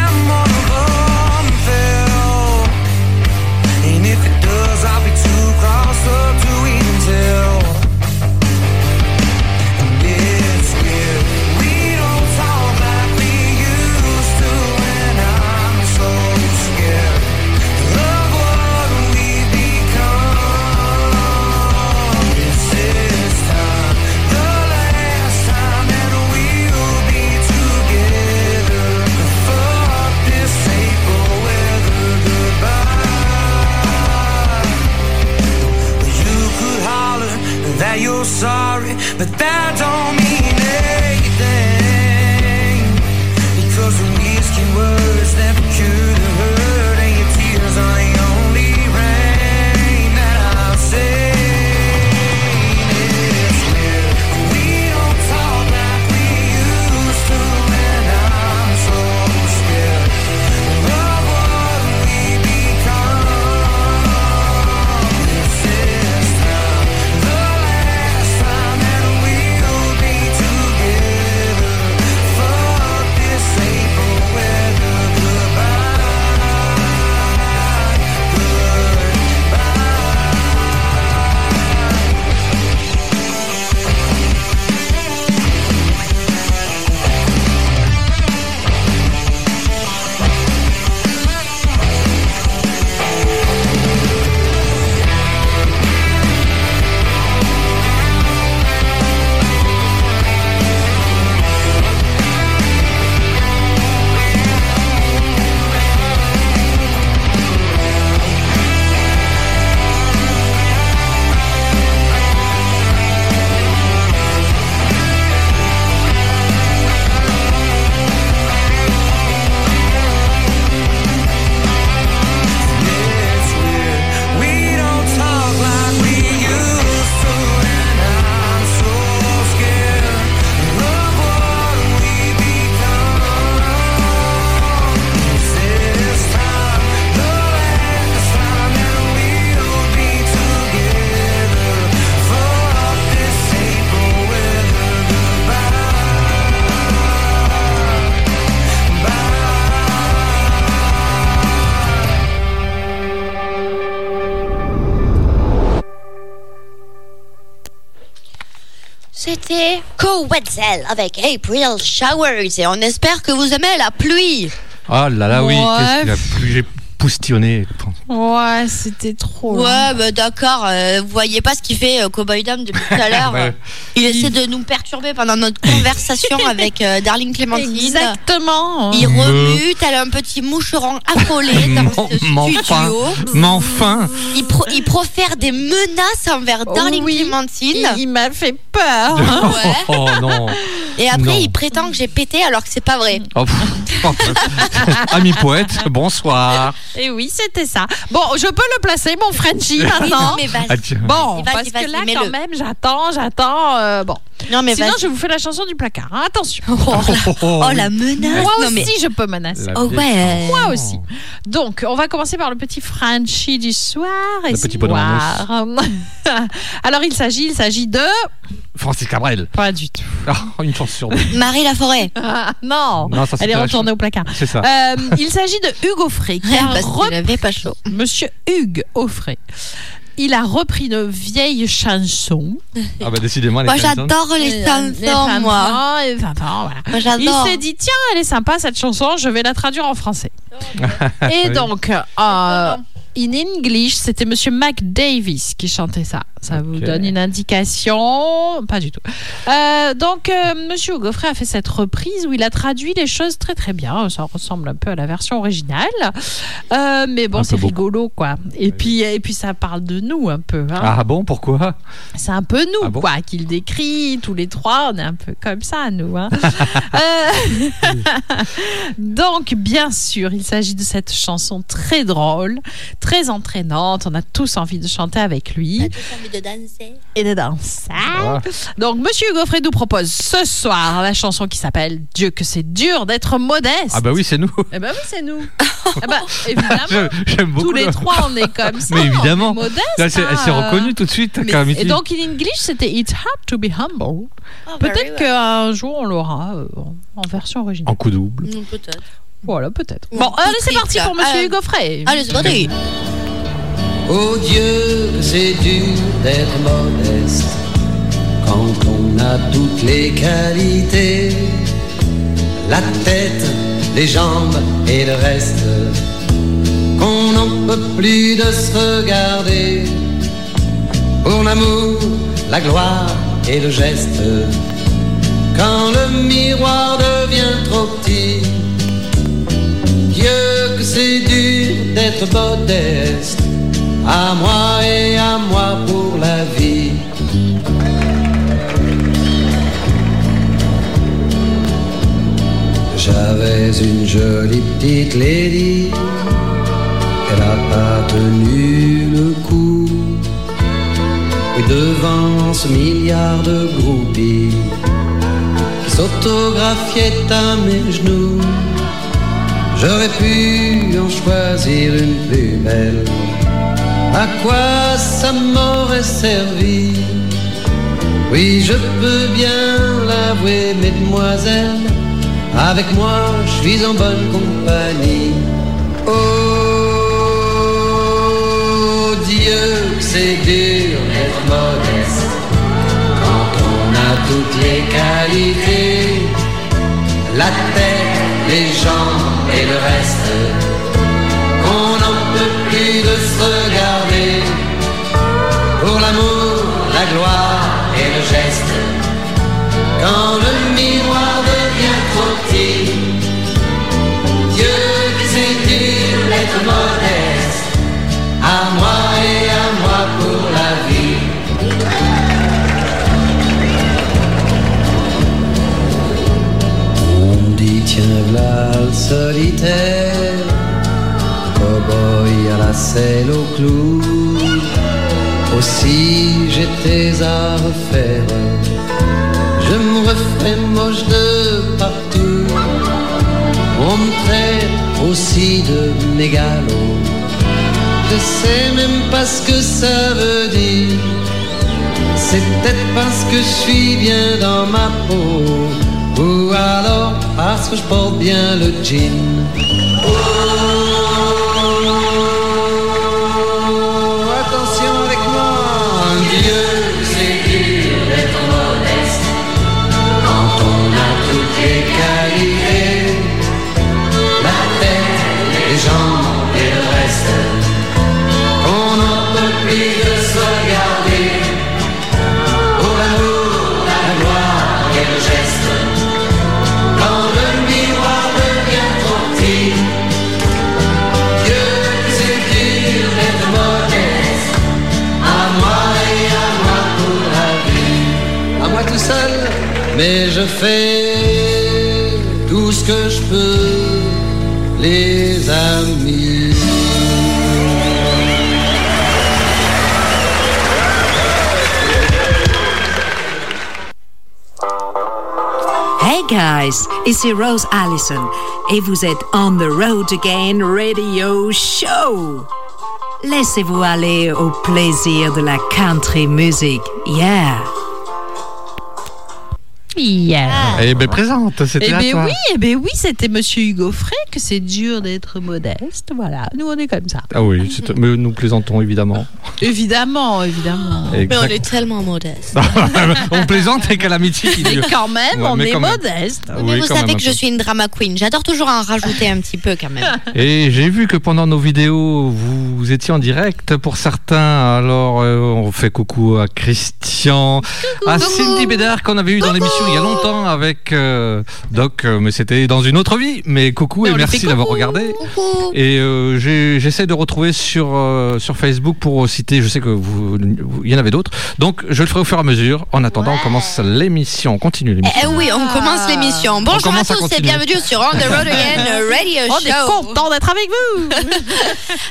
Avec April Showers et on espère que vous aimez la pluie. Ah là là, oui, Ouais. qu'est-ce qu'il a plu, j'ai poustillonné. Ouais, c'était trop. long. Ouais, bah d'accord, euh, vous voyez pas ce qu'il fait euh, Cowboy Dom depuis tout à l'heure. Ouais. Il essaie de nous perturber pendant notre conversation avec euh, Darling Clémentine. Exactement. Il remue, tel un petit moucheron affolé dans ce studio. Mais enfin, Il, pro- il profère des menaces envers Darling Oui. Clémentine. Il, il m'a fait peur. Ouais. oh non. Et après, Non. il prétend que j'ai pété alors que c'est pas vrai. Oh. Oh. Ami poète, bonsoir. Et oui, c'était ça. Bon, je peux le placer, mon Frenchie, maintenant. non, mais. Ah. Bon, Vas-y, parce que là, quand même, j'attends, j'attends. euh, bon. Non, mais Sinon, vas-y. je vous fais la chanson du placard. hein, Attention. Oh, la, Oh, oh, oh, la menace. Moi Non, aussi, mais- je peux menacer. Oh, ouais. Moi aussi. Donc, on va commencer par le petit Frenchie du soir. Le petit espoir. Alors, il s'agit, il s'agit de. Francis Cabrel. Pas du tout. Oh, une chance sur deux. Marie Laforêt. Ah, non. Non, ça, Elle est la retournée au placard. C'est ça. Euh, il s'agit de Hugues Offray, qui a Parce repris qu'il avait pas chaud. Monsieur Hugues Offray. Il a repris une vieille chanson. Ah bah décidément, les Moi, chansons. j'adore les Les chansons, moi. chansons, et enfin, voilà. Moi, Il j'adore. s'est dit tiens, elle est sympa cette chanson, je vais la traduire en français. Et Oui. donc, euh, in English, c'était Monsieur Mac Davis qui chantait ça. Ça vous donne une indication? Pas du tout. Euh, donc, euh, Monsieur Gaufret a fait cette reprise où il a traduit les choses très très bien. Ça ressemble un peu à la version originale, Euh, mais bon, c'est rigolo quoi. Et puis et puis ça parle de nous un peu. hein. Ah bon, pourquoi? C'est un peu nous, Ah bon? quoi, qu'il décrit. Tous les trois, on est un peu comme ça, nous. hein. Euh, Donc, bien sûr, il s'agit de cette chanson très drôle, très entraînante. On a tous envie de chanter avec lui envie de danser. et de danser. Ah. Donc, Monsieur Gaufret nous propose ce soir la chanson qui s'appelle Dieu que c'est dur d'être modeste. Ah bah oui, c'est nous. Eh ben oui, c'est nous. eh ben, évidemment. J'aime beaucoup. Tous les le- trois, on est comme ça. Mais évidemment. on est modeste, Là, c'est- elle s'est hein. reconnue tout de suite. Mais- et donc, in English, c'était It's hard to be humble. Oh, Peut-être qu'un jour, on l'aura euh, en version originale. En coup double. Mm, Peut-être. Voilà, peut-être. Bon, allez, c'est parti pour Monsieur Euh, Hugo Frey. Allez, c'est parti. Oh Dieu, c'est dur d'être modeste quand on a toutes les qualités, la tête, les jambes et le reste, qu'on n'en peut plus de se regarder. Pour l'amour, la gloire et le geste, quand le miroir devient trop petit. Dieu, que c'est dur d'être modeste à moi et à moi pour la vie. J'avais une jolie petite lady, elle a pas tenu le coup. Et devant ce milliard de groupies qui s'autographiaient à mes genoux, j'aurais pu en choisir une plus belle. À quoi ça m'aurait servi? Oui, je peux bien l'avouer, mesdemoiselles. Avec moi, je suis en bonne compagnie. Oh Dieu, c'est dur d'être modeste quand on a toutes les qualités, la tête, les jambes et le reste. On n'en peut plus de se regarder pour l'amour, la gloire et le geste. Quand le miroir devient solitaire, cowboy à la selle au clou. Aussi j'étais à refaire, je me refais moche de partout. On me traite aussi de mégalo, je sais même pas ce que ça veut dire. C'est peut-être parce que je suis bien dans ma peau, ou alors parce que je porte bien le jean. Mais je fais tout ce que je peux, les amis. Hey guys, ici Rose Allison et vous êtes on the road again radio show. Laissez-vous aller au plaisir de la country music. Yeah. Yeah. Eh ben présente, c'était Eh ben oui, eh ben oui, c'était Monsieur Hugo Frey que c'est dur d'être modeste. Voilà, nous on est comme ça. Ah oui, mais nous plaisantons évidemment. Évidemment, évidemment. Mais on est tellement modeste. on plaisante avec l'amitié qui Mais dure. quand même, Ouais, on mais est modeste. Ah Mais vous même savez que je suis une drama queen. J'adore toujours en rajouter un petit peu quand même. Et j'ai vu que pendant nos vidéos, vous étiez en direct pour certains. Alors, euh, on fait coucou à Christian, à Cindy Bédard qu'on avait eu dans l'émission il y a longtemps avec euh, Doc, euh, mais c'était dans une autre vie. Mais coucou Mais et on merci d'avoir regardé. Coucou. Et euh, j'essaie de retrouver sur, euh, sur Facebook pour citer, je sais que vous, il y en avait d'autres. Donc, je le ferai au fur et à mesure. En attendant, on commence l'émission, on continue l'émission. Eh oui, on commence l'émission. Bonjour à commence à tous et bienvenue sur On the Road Again Radio On Show. est content d'être avec vous.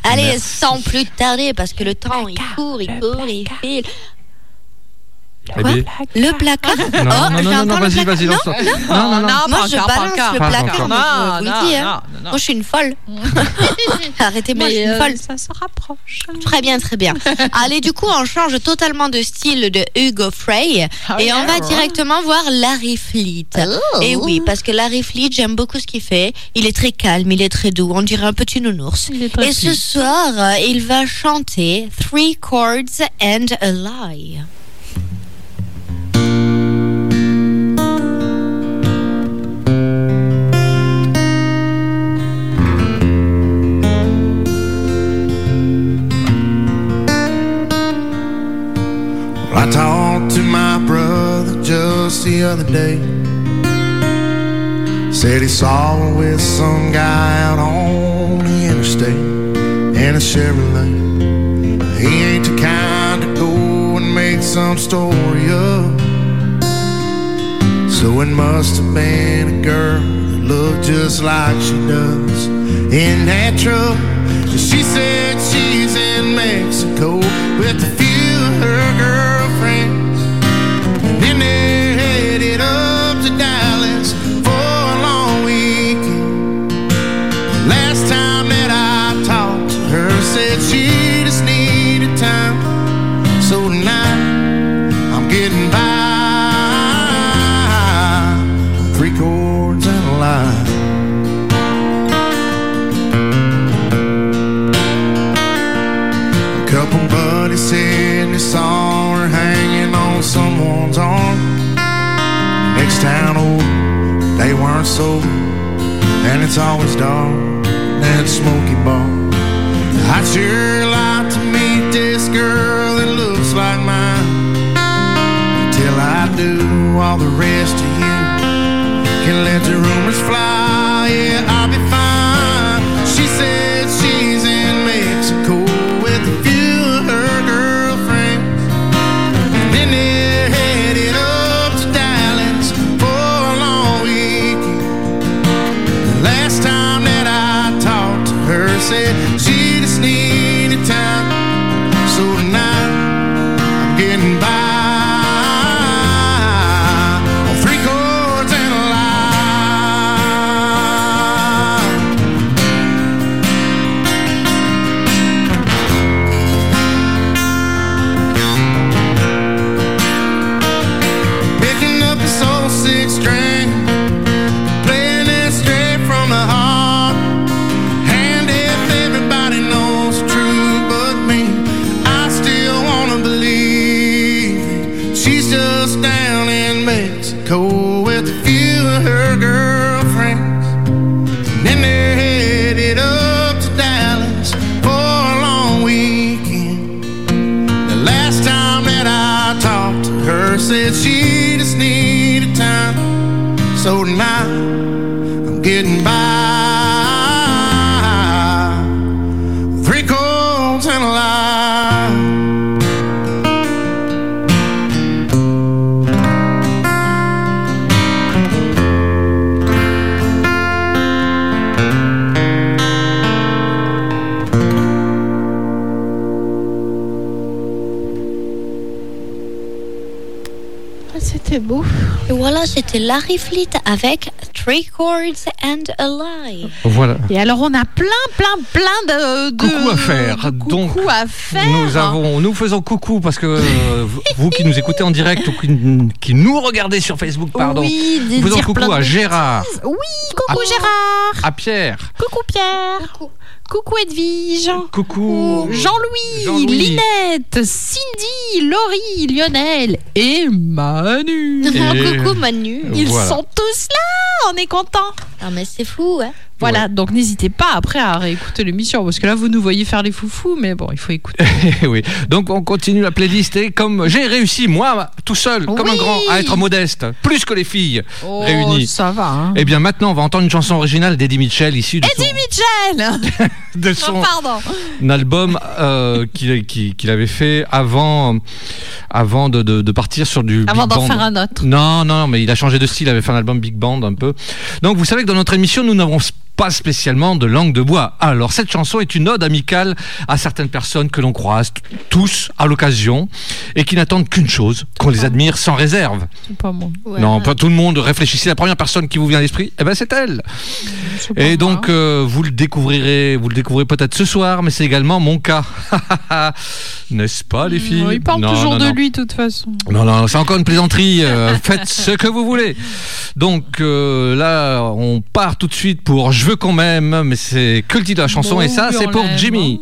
Allez, sans plus tarder, parce que le temps, il court, il court, il file. Eh bien, Le placard Non, Oh, non, non, non, le vas-y, vas-y, Non, lance-toi. non, Non, non, Moi, je balance le placard, Non, le hein. non, non, non. Moi, je suis une folle. Arrêtez-moi, je suis une folle. ça se rapproche. Très bien, très bien. Allez, du coup, on change totalement de style de Hugo Frey Ah et on va directement voir Larry Fleet. Oh. Et oui, parce que Larry Fleet, j'aime beaucoup ce qu'il fait. Il est très calme, il est très doux, on dirait un petit nounours. Et ce soir, euh, il va chanter Three Chords and a Lie. Just the other day. Said he saw her with some guy out on the interstate in a Chevrolet. He ain't the kind to go and make some story up. So it must have been a girl that looked just like she does in that truck. She said she's in Mexico with a few of her girlfriends. And then they weren't and it's always dark that smoky bar. I'd sure like to meet this girl that looks like mine. Till I do, all the rest of you can let the rumors fly. C'était Larry Fleet avec Three Chords and a Lie. Voilà. Et alors, on a plein, plein, plein de. de Coucou à faire. de Donc, coucou à faire. Nous avons, nous faisons coucou parce que euh, vous qui nous écoutez en direct ou qui, qui nous regardez sur Facebook, pardon. Oui, nous faisons coucou à Gérard, Oui, coucou. Gérard. à Pierre, Coucou Pierre. Coucou, Edwige. coucou Jean-Louis, Jean-Louis. Linette, Cindy, Laurie, Lionel et Manu. Et- Coucou Manu. Ils Voilà. sont tous là, on est contents. Ah mais c'est fou, hein. Voilà, donc n'hésitez pas après à réécouter l'émission, parce que là vous nous voyez faire les foufous, mais bon, il faut écouter. Oui. Donc on continue la playlist et comme j'ai réussi moi tout seul comme un grand à être modeste, plus que les filles Oh, réunies. ça va. Hein. Eh bien maintenant on va entendre une chanson originale d'Eddie Mitchell issue de son, Eddie Mitchell de son Oh, album euh, qu'il avait fait avant, avant de, de- de partir sur du Avant d'en faire un autre. Non, non, mais il a changé de style, il avait fait un album big band un peu. Donc vous savez que dans notre émission, nous n'avons pas spécialement de langue de bois. Alors cette chanson est une ode amicale à certaines personnes que l'on croise tous à l'occasion et qui n'attendent qu'une chose, qu'on les admire sans réserve. Pas moi. Non, pas tout le monde. Réfléchissez, la première personne qui vous vient à l'esprit, eh ben c'est elle. Et donc euh, vous le découvrirez, vous le découvrez peut-être ce soir, mais c'est également mon cas. N'est-ce pas les filles? Il parle Non, toujours non, de non. lui, de toute façon. Non, non, c'est encore une plaisanterie. euh, faites ce que vous voulez. Donc euh, là, on part tout de suite pour Je veux qu'on m'aime, mais c'est que le titre de la chanson, Bon, et ça, c'est pour Jimmy.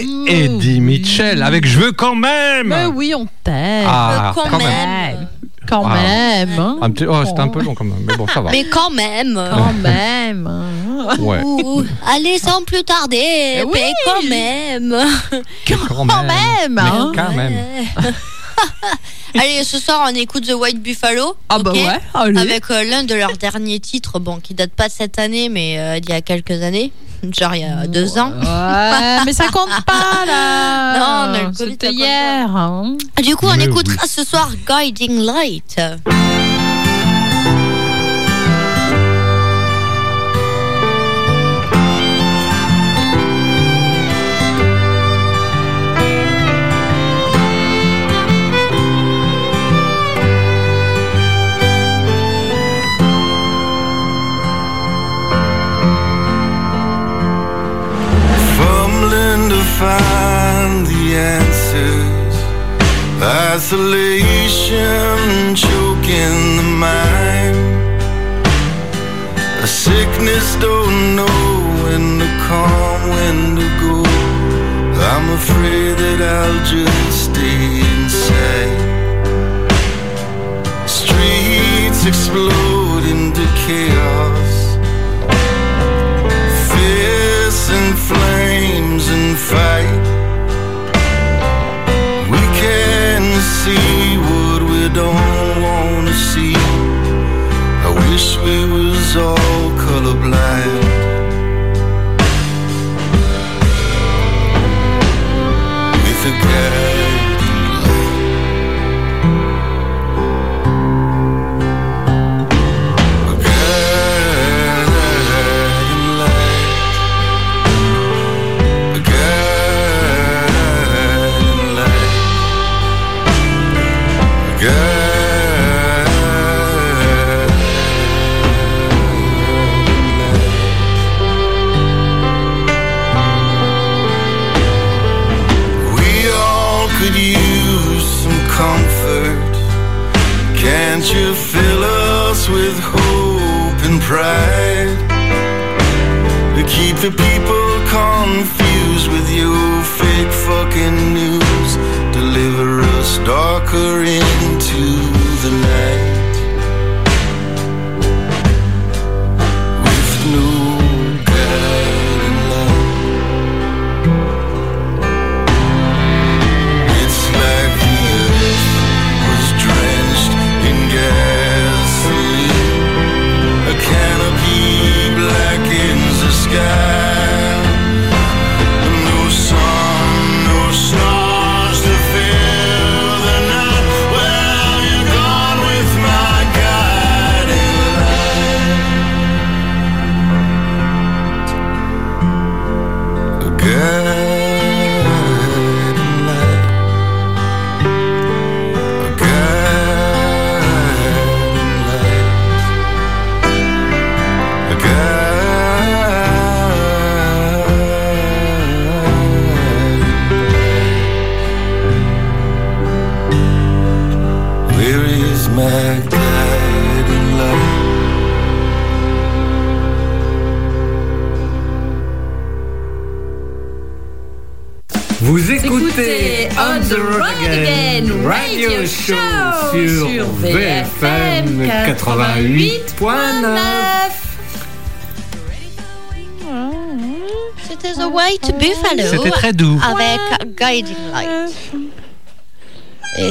C'était Eddie Mitchell avec Je veux quand même. Mais oui, on t'aime. Ah, quand quand même. Quand Ah. même. hein. Un petit- oh, c'était un peu long quand même, mais bon, ça va. Mais quand même. Quand même. hein. Ouais. Allez sans plus tarder. Oui. Mais quand même. Quand Quand même. hein. Mais quand même. Allez, ce soir, on écoute The White Buffalo. Ah bah ok ouais, allez. Avec euh, l'un de leurs derniers titres, bon, qui date pas de cette année, mais euh, d'il y a quelques années. Genre il y a deux ans. Ouais, mais ça compte pas là. Non, on a le Covid, C'était hier. hein. Du coup, on Mais écoutera oui. ce soir Guiding Light. Find the answers. Isolation choking the mind. A sickness don't know when to come, when to go. I'm afraid that I'll just stay inside. Streets explode into chaos. And flames and fight. We can see what we don't want to see. I wish we was all colorblind. With a guiding pride? To keep the people confused with your fake fucking news. Deliver us darker into Buffalo. C'était très doux. Avec Guiding Light. Et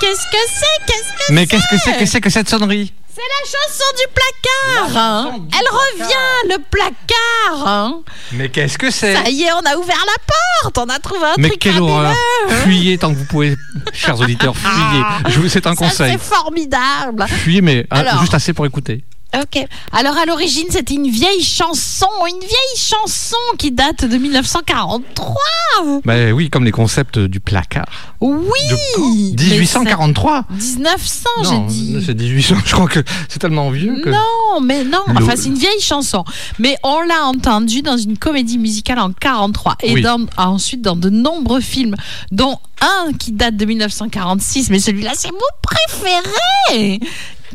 Qu'est-ce que c'est Qu'est-ce que Mais qu'est-ce que c'est que c'est que cette sonnerie C'est la chanson du placard. hein. Elle revient, le placard. hein. Mais qu'est-ce que c'est Ça y est, on a ouvert la porte. On a trouvé un Mais truc quelle horreur. Fuyez tant que vous pouvez, chers auditeurs, fuyez. Je vous c'est un Ça, conseil. c'est formidable. Fuyez, mais hein, Alors. juste assez pour écouter. Ok. Alors à l'origine, c'était une vieille chanson, une vieille chanson qui date de 1943. Bah oui, comme les concepts du placard. Oui. 1843 Mais c'est 1900, j'ai Non, dit. c'est 1800. Je crois que c'est tellement vieux que. Non, mais non. Enfin, c'est une vieille chanson. Mais on l'a entendue dans une comédie musicale en 43 et Oui. dans, ensuite dans de nombreux films, dont un qui date de 1946, mais celui-là, c'est mon préféré.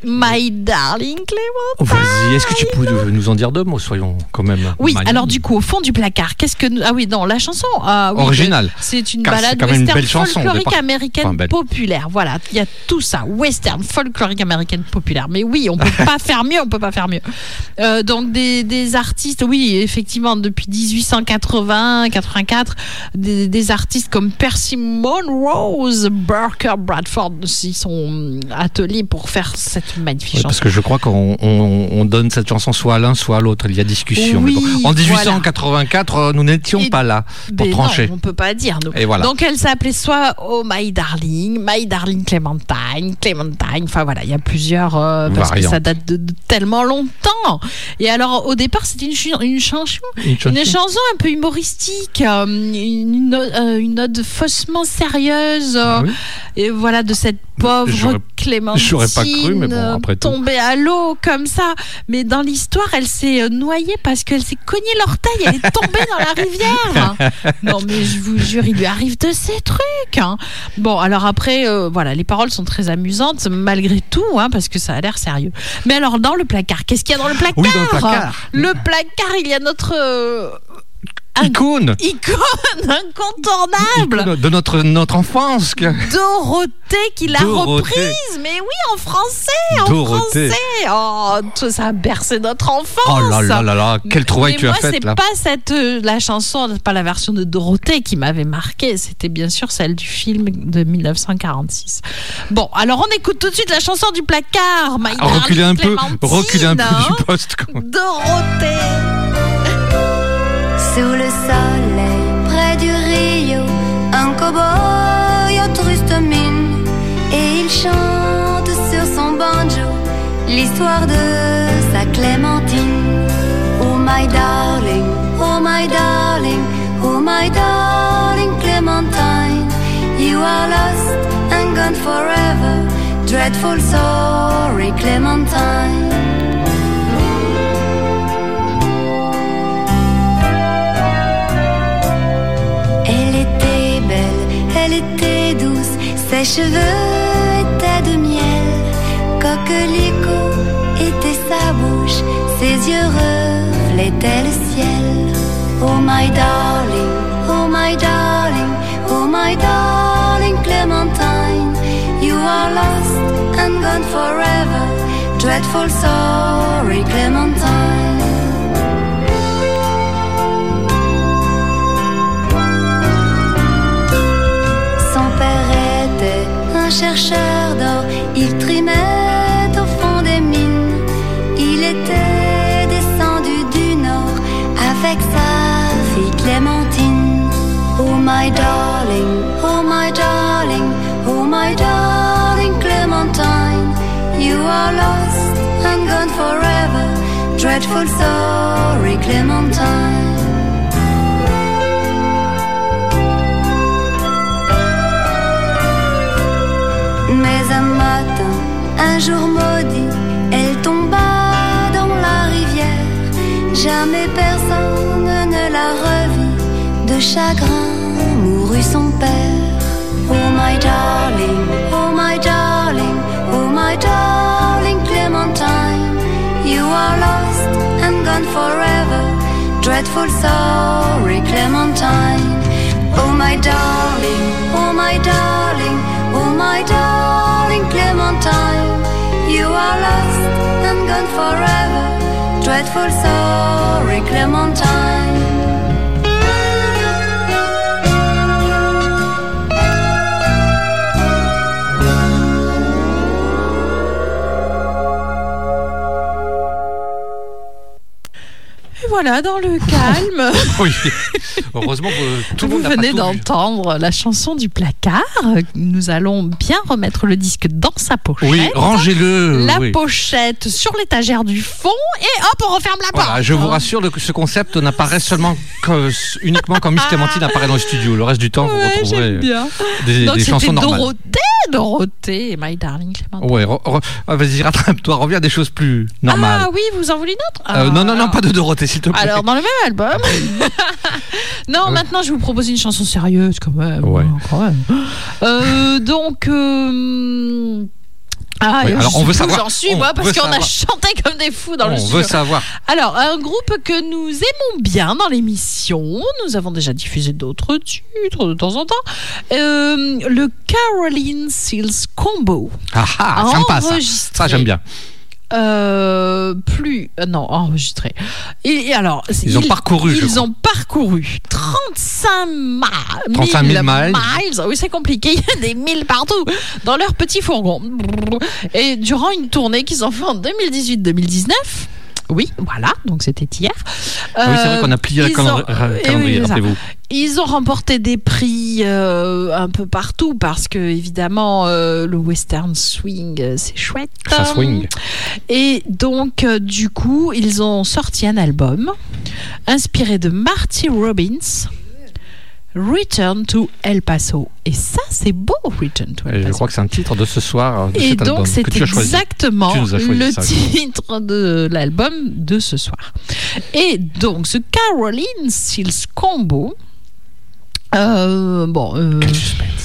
My Darling Clément. Oh, Vas-y, est-ce que tu peux nous en dire deux mots, soyons quand même. Oui, alors du coup, au fond du placard, qu'est-ce que nous- ah oui, non, la chanson ah, oui, Originale. euh, C'est une Car balade quand même une western belle chanson, au folklorique américaine Enfin, populaire. Voilà, il y a tout ça, western folklorique américaine populaire. Mais oui, on peut pas faire mieux, on peut pas faire mieux. Euh, donc des, des artistes, oui, effectivement, depuis 1880, 84, des, des artistes comme Percy Monrose, Barker, Bradford, ils sont attelés pour faire cette magnifique parce que je crois qu'on on- on donne cette chanson soit à l'un, soit à l'autre. Il y a discussion. Oui, Mais bon, en voilà. 1884, euh, nous n'étions pas là pour Ben trancher. Non, on peut pas dire. nous. Et voilà. Donc elle s'appelait soit Oh My Darling, My Darling Clementine, Clementine. Enfin voilà, il y a plusieurs euh, parce que ça date de, de tellement longtemps. Et alors au départ c'était une, ch- une chanson, Une chanson. une chanson un peu humoristique, euh, une, euh, une note faussement sérieuse. Ah oui Et voilà de cette pauvre Clémentine j'aurais pas cru, mais bon, euh, tombée à l'eau comme ça. Mais dans l'histoire, elle s'est euh, noyée parce qu'elle s'est cognée l'orteil. Elle est tombée dans la rivière. Non, mais je vous jure, il lui arrive de ces trucs. hein. Bon, alors après, euh, voilà, les paroles sont très amusantes malgré tout, hein, parce que ça a l'air sérieux. Mais alors, dans le placard, qu'est-ce qu'il y a dans le placard? Oui, dans le placard. Le placard, il y a notre euh, Icône icône incontournable. de notre, notre enfance. Dorothée qui l'a reprise, mais oui, en français, en Dorothée. français. Oh, ça a bercé notre enfance. Oh là là là là, quelle trouvaille Mais tu as moi, faite c'est pas cette euh, la chanson, pas la version de Dorothée qui m'avait marqué. C'était bien sûr celle du film de 1946. Bon, alors on écoute tout de suite la chanson du placard. Ah, Reculez un peu, reculez un peu hein. du poste. Dorothée. Sous le soleil, près du Rio, un cow-boy triste mine et il chante sur son banjo l'histoire de sa Clémentine. Oh my darling, oh my darling, oh my darling Clementine, you are lost and gone forever. Dreadful sorry Clementine. Elle était douce, ses cheveux étaient de miel, coquelicot était sa bouche, ses yeux reflétaient le ciel. Oh my darling, oh my darling, oh my darling Clementine, you are lost and gone forever. Dreadful sorry Clementine. Chercheur d'or, il trimait au fond des mines. Il était descendu du nord avec sa fille Clémentine. Oh my darling, oh my darling, oh my darling Clementine, you are lost and gone forever. Dreadful sorry Clementine. Jour maudit, elle tomba dans la rivière. Jamais personne ne la revit. De chagrin mourut son père. Oh my darling, oh my darling, oh my darling Clementine, you are lost and gone forever. Dreadful sorry Clementine. Oh my darling, oh my darling, oh my darling Clementine, you are lost and gone forever. Dreadful sorry Clementine. Voilà, dans le calme. Oui. Heureusement que tout le Vous monde pas venez d'entendre la chanson du placard. Nous allons bien remettre le disque dans sa pochette. Oui, rangez-le. La oui. pochette sur l'étagère du fond et hop, on referme la porte. Voilà, je vous rassure, le- ce concept n'apparaît seulement que- uniquement quand Miss Clémentine apparaît dans le studio. Le reste du temps, vous retrouverez bien. des, Donc des chansons normales. Dorothée, Dorothée et My Darling Clémentine. Ouais, ah, vas-y, rattrape-toi, reviens à des choses plus normales. Ah oui, vous en voulez une autre? Euh, Ah, non, non, non, pas de Dorothée, s'il te plaît. Alors, dans le même album. non, maintenant, je vous propose une chanson sérieuse, quand même. Ouais. hein, quand même. Euh, donc. euh, Ah, Oui, alors, on veut savoir. J'en suis, On moi, parce qu'on a chanté comme des fous dans le On studio. veut savoir. Alors, un groupe que nous aimons bien dans l'émission, nous avons déjà diffusé d'autres titres de temps en temps, euh, le Caroline Seals Combo. Ah, ah, sympa ça. Ça, j'aime bien. Euh, plus euh, non enregistré. Et, et alors Ils ont parcouru, ils ont parcouru 35 mi- 35 000 miles. oui c'est compliqué il y a des milles partout dans leur petit fourgon. Et durant une tournée qu'ils ont fait en 2018-2019 oui, voilà, donc c'était hier. Ah oui, c'est vrai Euh, qu'on a plié le calendrier, euh, eh calendrier, rappelez-vous. Ils ont remporté des prix euh, un peu partout parce que évidemment euh, le western swing euh, c'est chouette. Ça swing. Et donc du coup ils ont sorti un album inspiré de Marty Robbins. Return to El Paso. Et ça, c'est beau, Return to El Et je Paso. crois que c'est un titre de ce soir euh, de Et cet donc, c'est exactement le ça. titre de l'album de ce soir. Et donc, ce Caroline Seals Combo. Euh, bon, euh,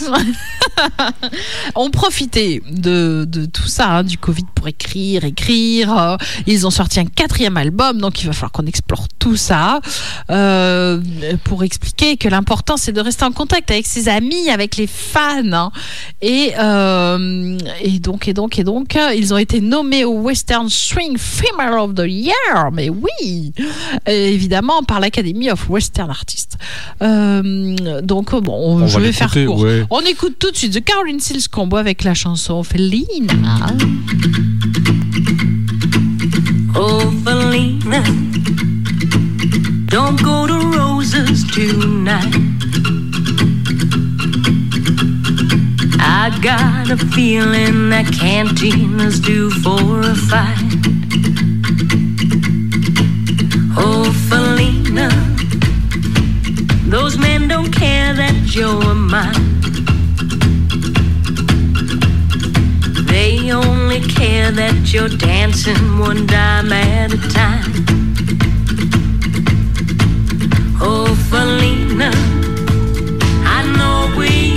ont profité de, de tout ça, hein, du Covid pour écrire, écrire. Euh, ils ont sorti un quatrième album, donc il va falloir qu'on explore tout ça euh, pour expliquer que l'important c'est de rester en contact avec ses amis, avec les fans. hein. Et, euh, et donc, et donc, et donc, ils ont été nommés au Western Swing Female of the Year, mais oui, Euh, évidemment par l'Academy of Western Artists. Euh, donc, bon, On je va vais faire court. ouais. On écoute tout de suite The Caroline Seals Combo avec la chanson Felina. Oh, Felina, don't go to Roses tonight. I got a feeling that Cantina's due for a fight. Oh, that you're. They only care that you're dancing one dime at a time. Oh, Felina, I know we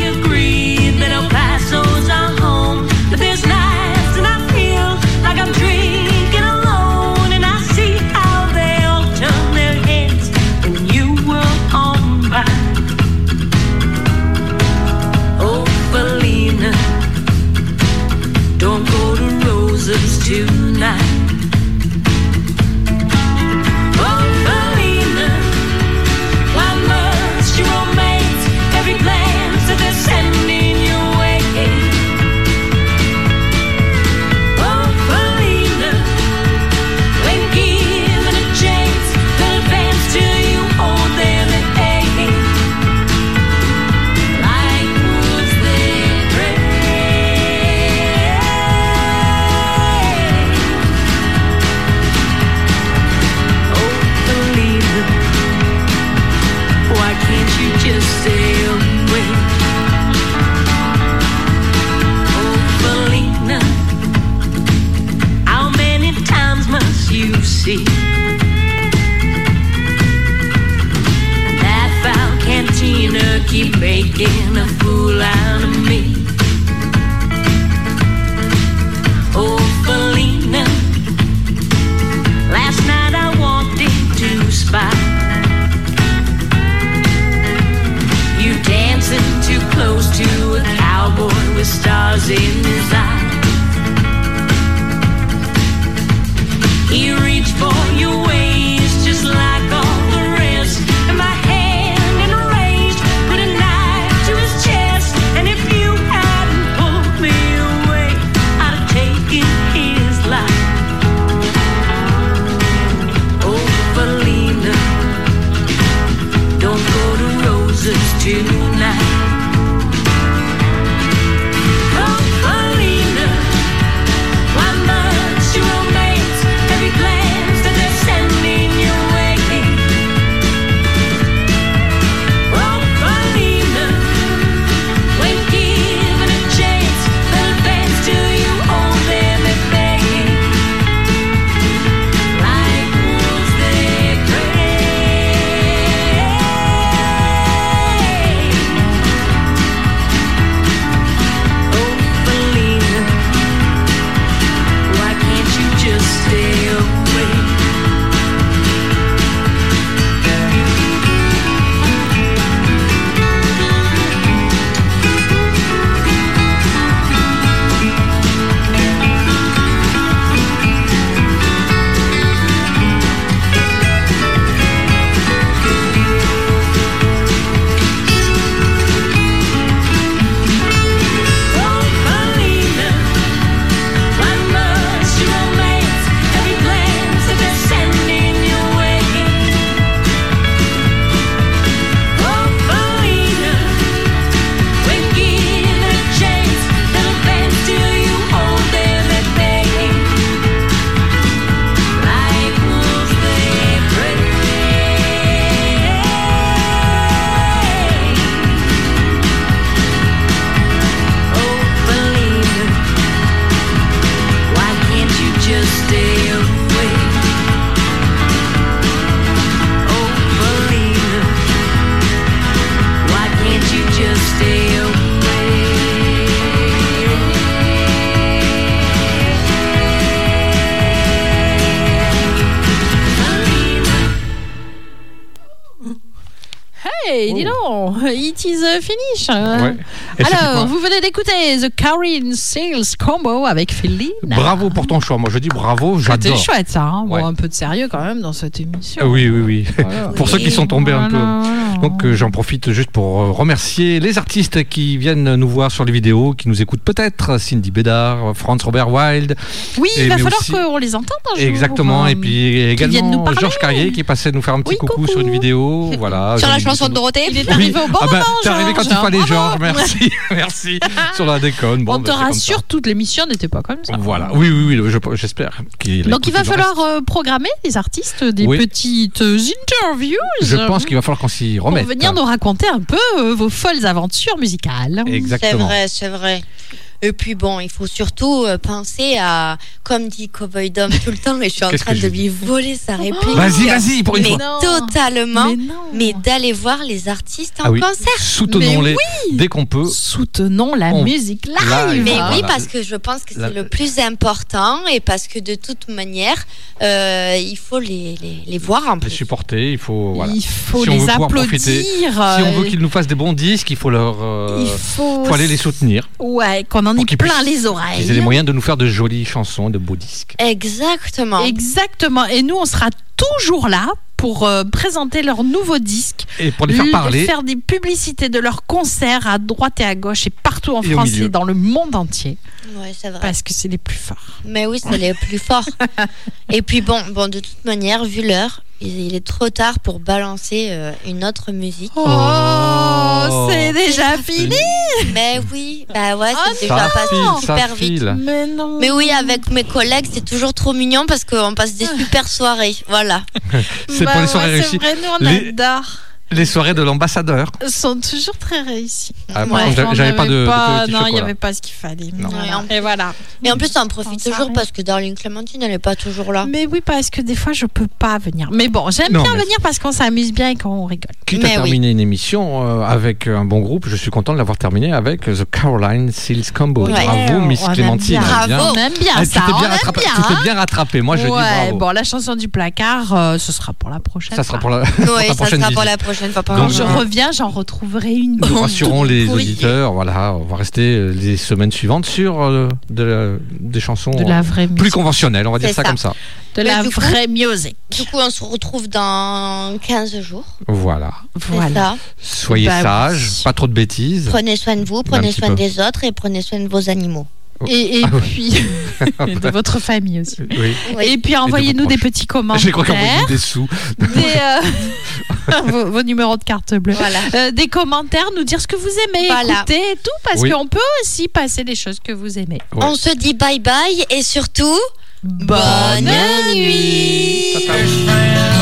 with stars in his eyes. D'écouter The Karin Sales Combo avec Feline. Bravo pour ton choix. Moi, je dis bravo, C'était j'adore. chouette ça. hein. Bon, un peu de sérieux quand même dans cette émission. Ah Oui, oui, oui. pour ceux qui sont tombés un Voilà. peu. Donc, euh, j'en profite juste pour euh, remercier les artistes qui viennent nous voir sur les vidéos, qui nous écoutent peut-être. Cindy Bédard, Franz Robert Wild. Oui, Et il va mais falloir aussi- qu'on les entende un jour. Exactement. Et puis également. Georges Carrier qui passait nous faire un petit coucou, sur une vidéo. Voilà. Sur la chanson de Dorothée Il est Oui. arrivé au bon ah ben, moment, T'es arrivé quand il fallait, Georges. Merci. Merci. sur la déconne. Bon, On ben, te rassure, toute l'émission n'était pas comme ça. Voilà. Oui, oui, oui. je- J'espère qu'il Donc il va falloir euh, programmer des artistes, des Oui. petites interviews. Je pense qu'il va falloir qu'on s'y pour remette. venir nous raconter un peu euh, vos folles aventures musicales. C'est vrai, c'est vrai. Et puis bon, il faut surtout euh, penser à, comme dit Cowboy Dom tout le temps, et je suis en train de lui voler sa réplique. Vas-y, vas-y, pour une mais fois. totalement. Mais, d'aller voir les artistes en Ah oui. concert. Soutenons-les dès qu'on peut. Soutenons la On- musique live. live. Mais Voilà. oui, parce que je pense que c'est La- le plus important et parce que de toute manière, euh, il faut les, les, les voir en les plus. supporter, il faut. Voilà. Il faut Si les applaudir, profiter, si on veut qu'ils nous fassent des bons disques, il faut leur. euh, Il faut- aller les soutenir. Ouais, qu'on en plein les oreilles. Qu'ils aient les moyens de nous faire de jolies chansons, de beaux disques. Exactement. Exactement. Et nous, on sera toujours là pour euh, présenter leurs nouveaux disques. Et pour les faire parler. Faire des publicités de leurs concerts à droite et à gauche et partout en Et France et dans le monde entier. Ouais, c'est vrai. Parce que c'est les plus forts. Mais oui, c'est les plus forts. Et puis bon, bon, de toute manière, vu l'heure, il est trop tard pour balancer euh, une autre musique. Oh, c'est déjà fini Mais oui, bah ouais, Oh c'est déjà Ça passé file, super vite. Mais non. Mais oui, avec mes collègues, c'est toujours trop mignon parce qu'on passe des super soirées. Voilà. C'est Bah pour les ouais, soirées réussies. C'est vrai, nous, on Les- adore. Les soirées de l'ambassadeur. sont toujours très réussis. Ah, par contre, j'avais- pas de- pas- Non, il n'y avait pas ce qu'il fallait. Non. Et voilà. Et en plus, on en profite toujours parce que Darling Clémentine, elle n'est pas toujours là. Mais oui, parce que des fois, je peux pas venir. Mais bon, j'aime bien mais- venir parce qu'on s'amuse bien et qu'on rigole. Quitte à terminer une émission euh, avec un bon groupe, je suis content de l'avoir terminé avec The Caroline Seals Combo. Ouais. Bravo, Miss On Clémentine. Bravo. On aime bien Ah, ça, Tu t'es bien, rattrapé. bien, hein. rattrapé. Moi, je dis ouais, bravo. bon, la chanson du placard, euh, ce sera pour la prochaine. Ça sera pour la, prochaine prochaine fois. Quand je reviens, j'en retrouverai une. Nous rassurons les pourrie. auditeurs, voilà, on va rester euh, les semaines suivantes sur euh, de la- des chansons De la vraie euh, plus conventionnelles, on va dire ça, ça. comme ça. De Mais la coup- vraie musique. Du coup, on se retrouve dans 15 jours. Voilà. C'est ça. Soyez Bah oui. sages, pas trop de bêtises. Prenez soin de vous, prenez soin peu. des autres et prenez soin de vos animaux. Et, et Ah puis, et de votre famille aussi. Oui. Et puis envoyez-nous des petits commentaires. J'ai cru qu'on envoyait des sous. des, euh, vos, vos numéros de carte bleue. Voilà. Euh, des commentaires, nous dire ce que vous aimez, Voilà. écouter et tout, parce Oui. qu'on peut aussi passer les choses que vous aimez. Ouais. On se dit bye bye et surtout, bonne, nuit. Ciao, ciao.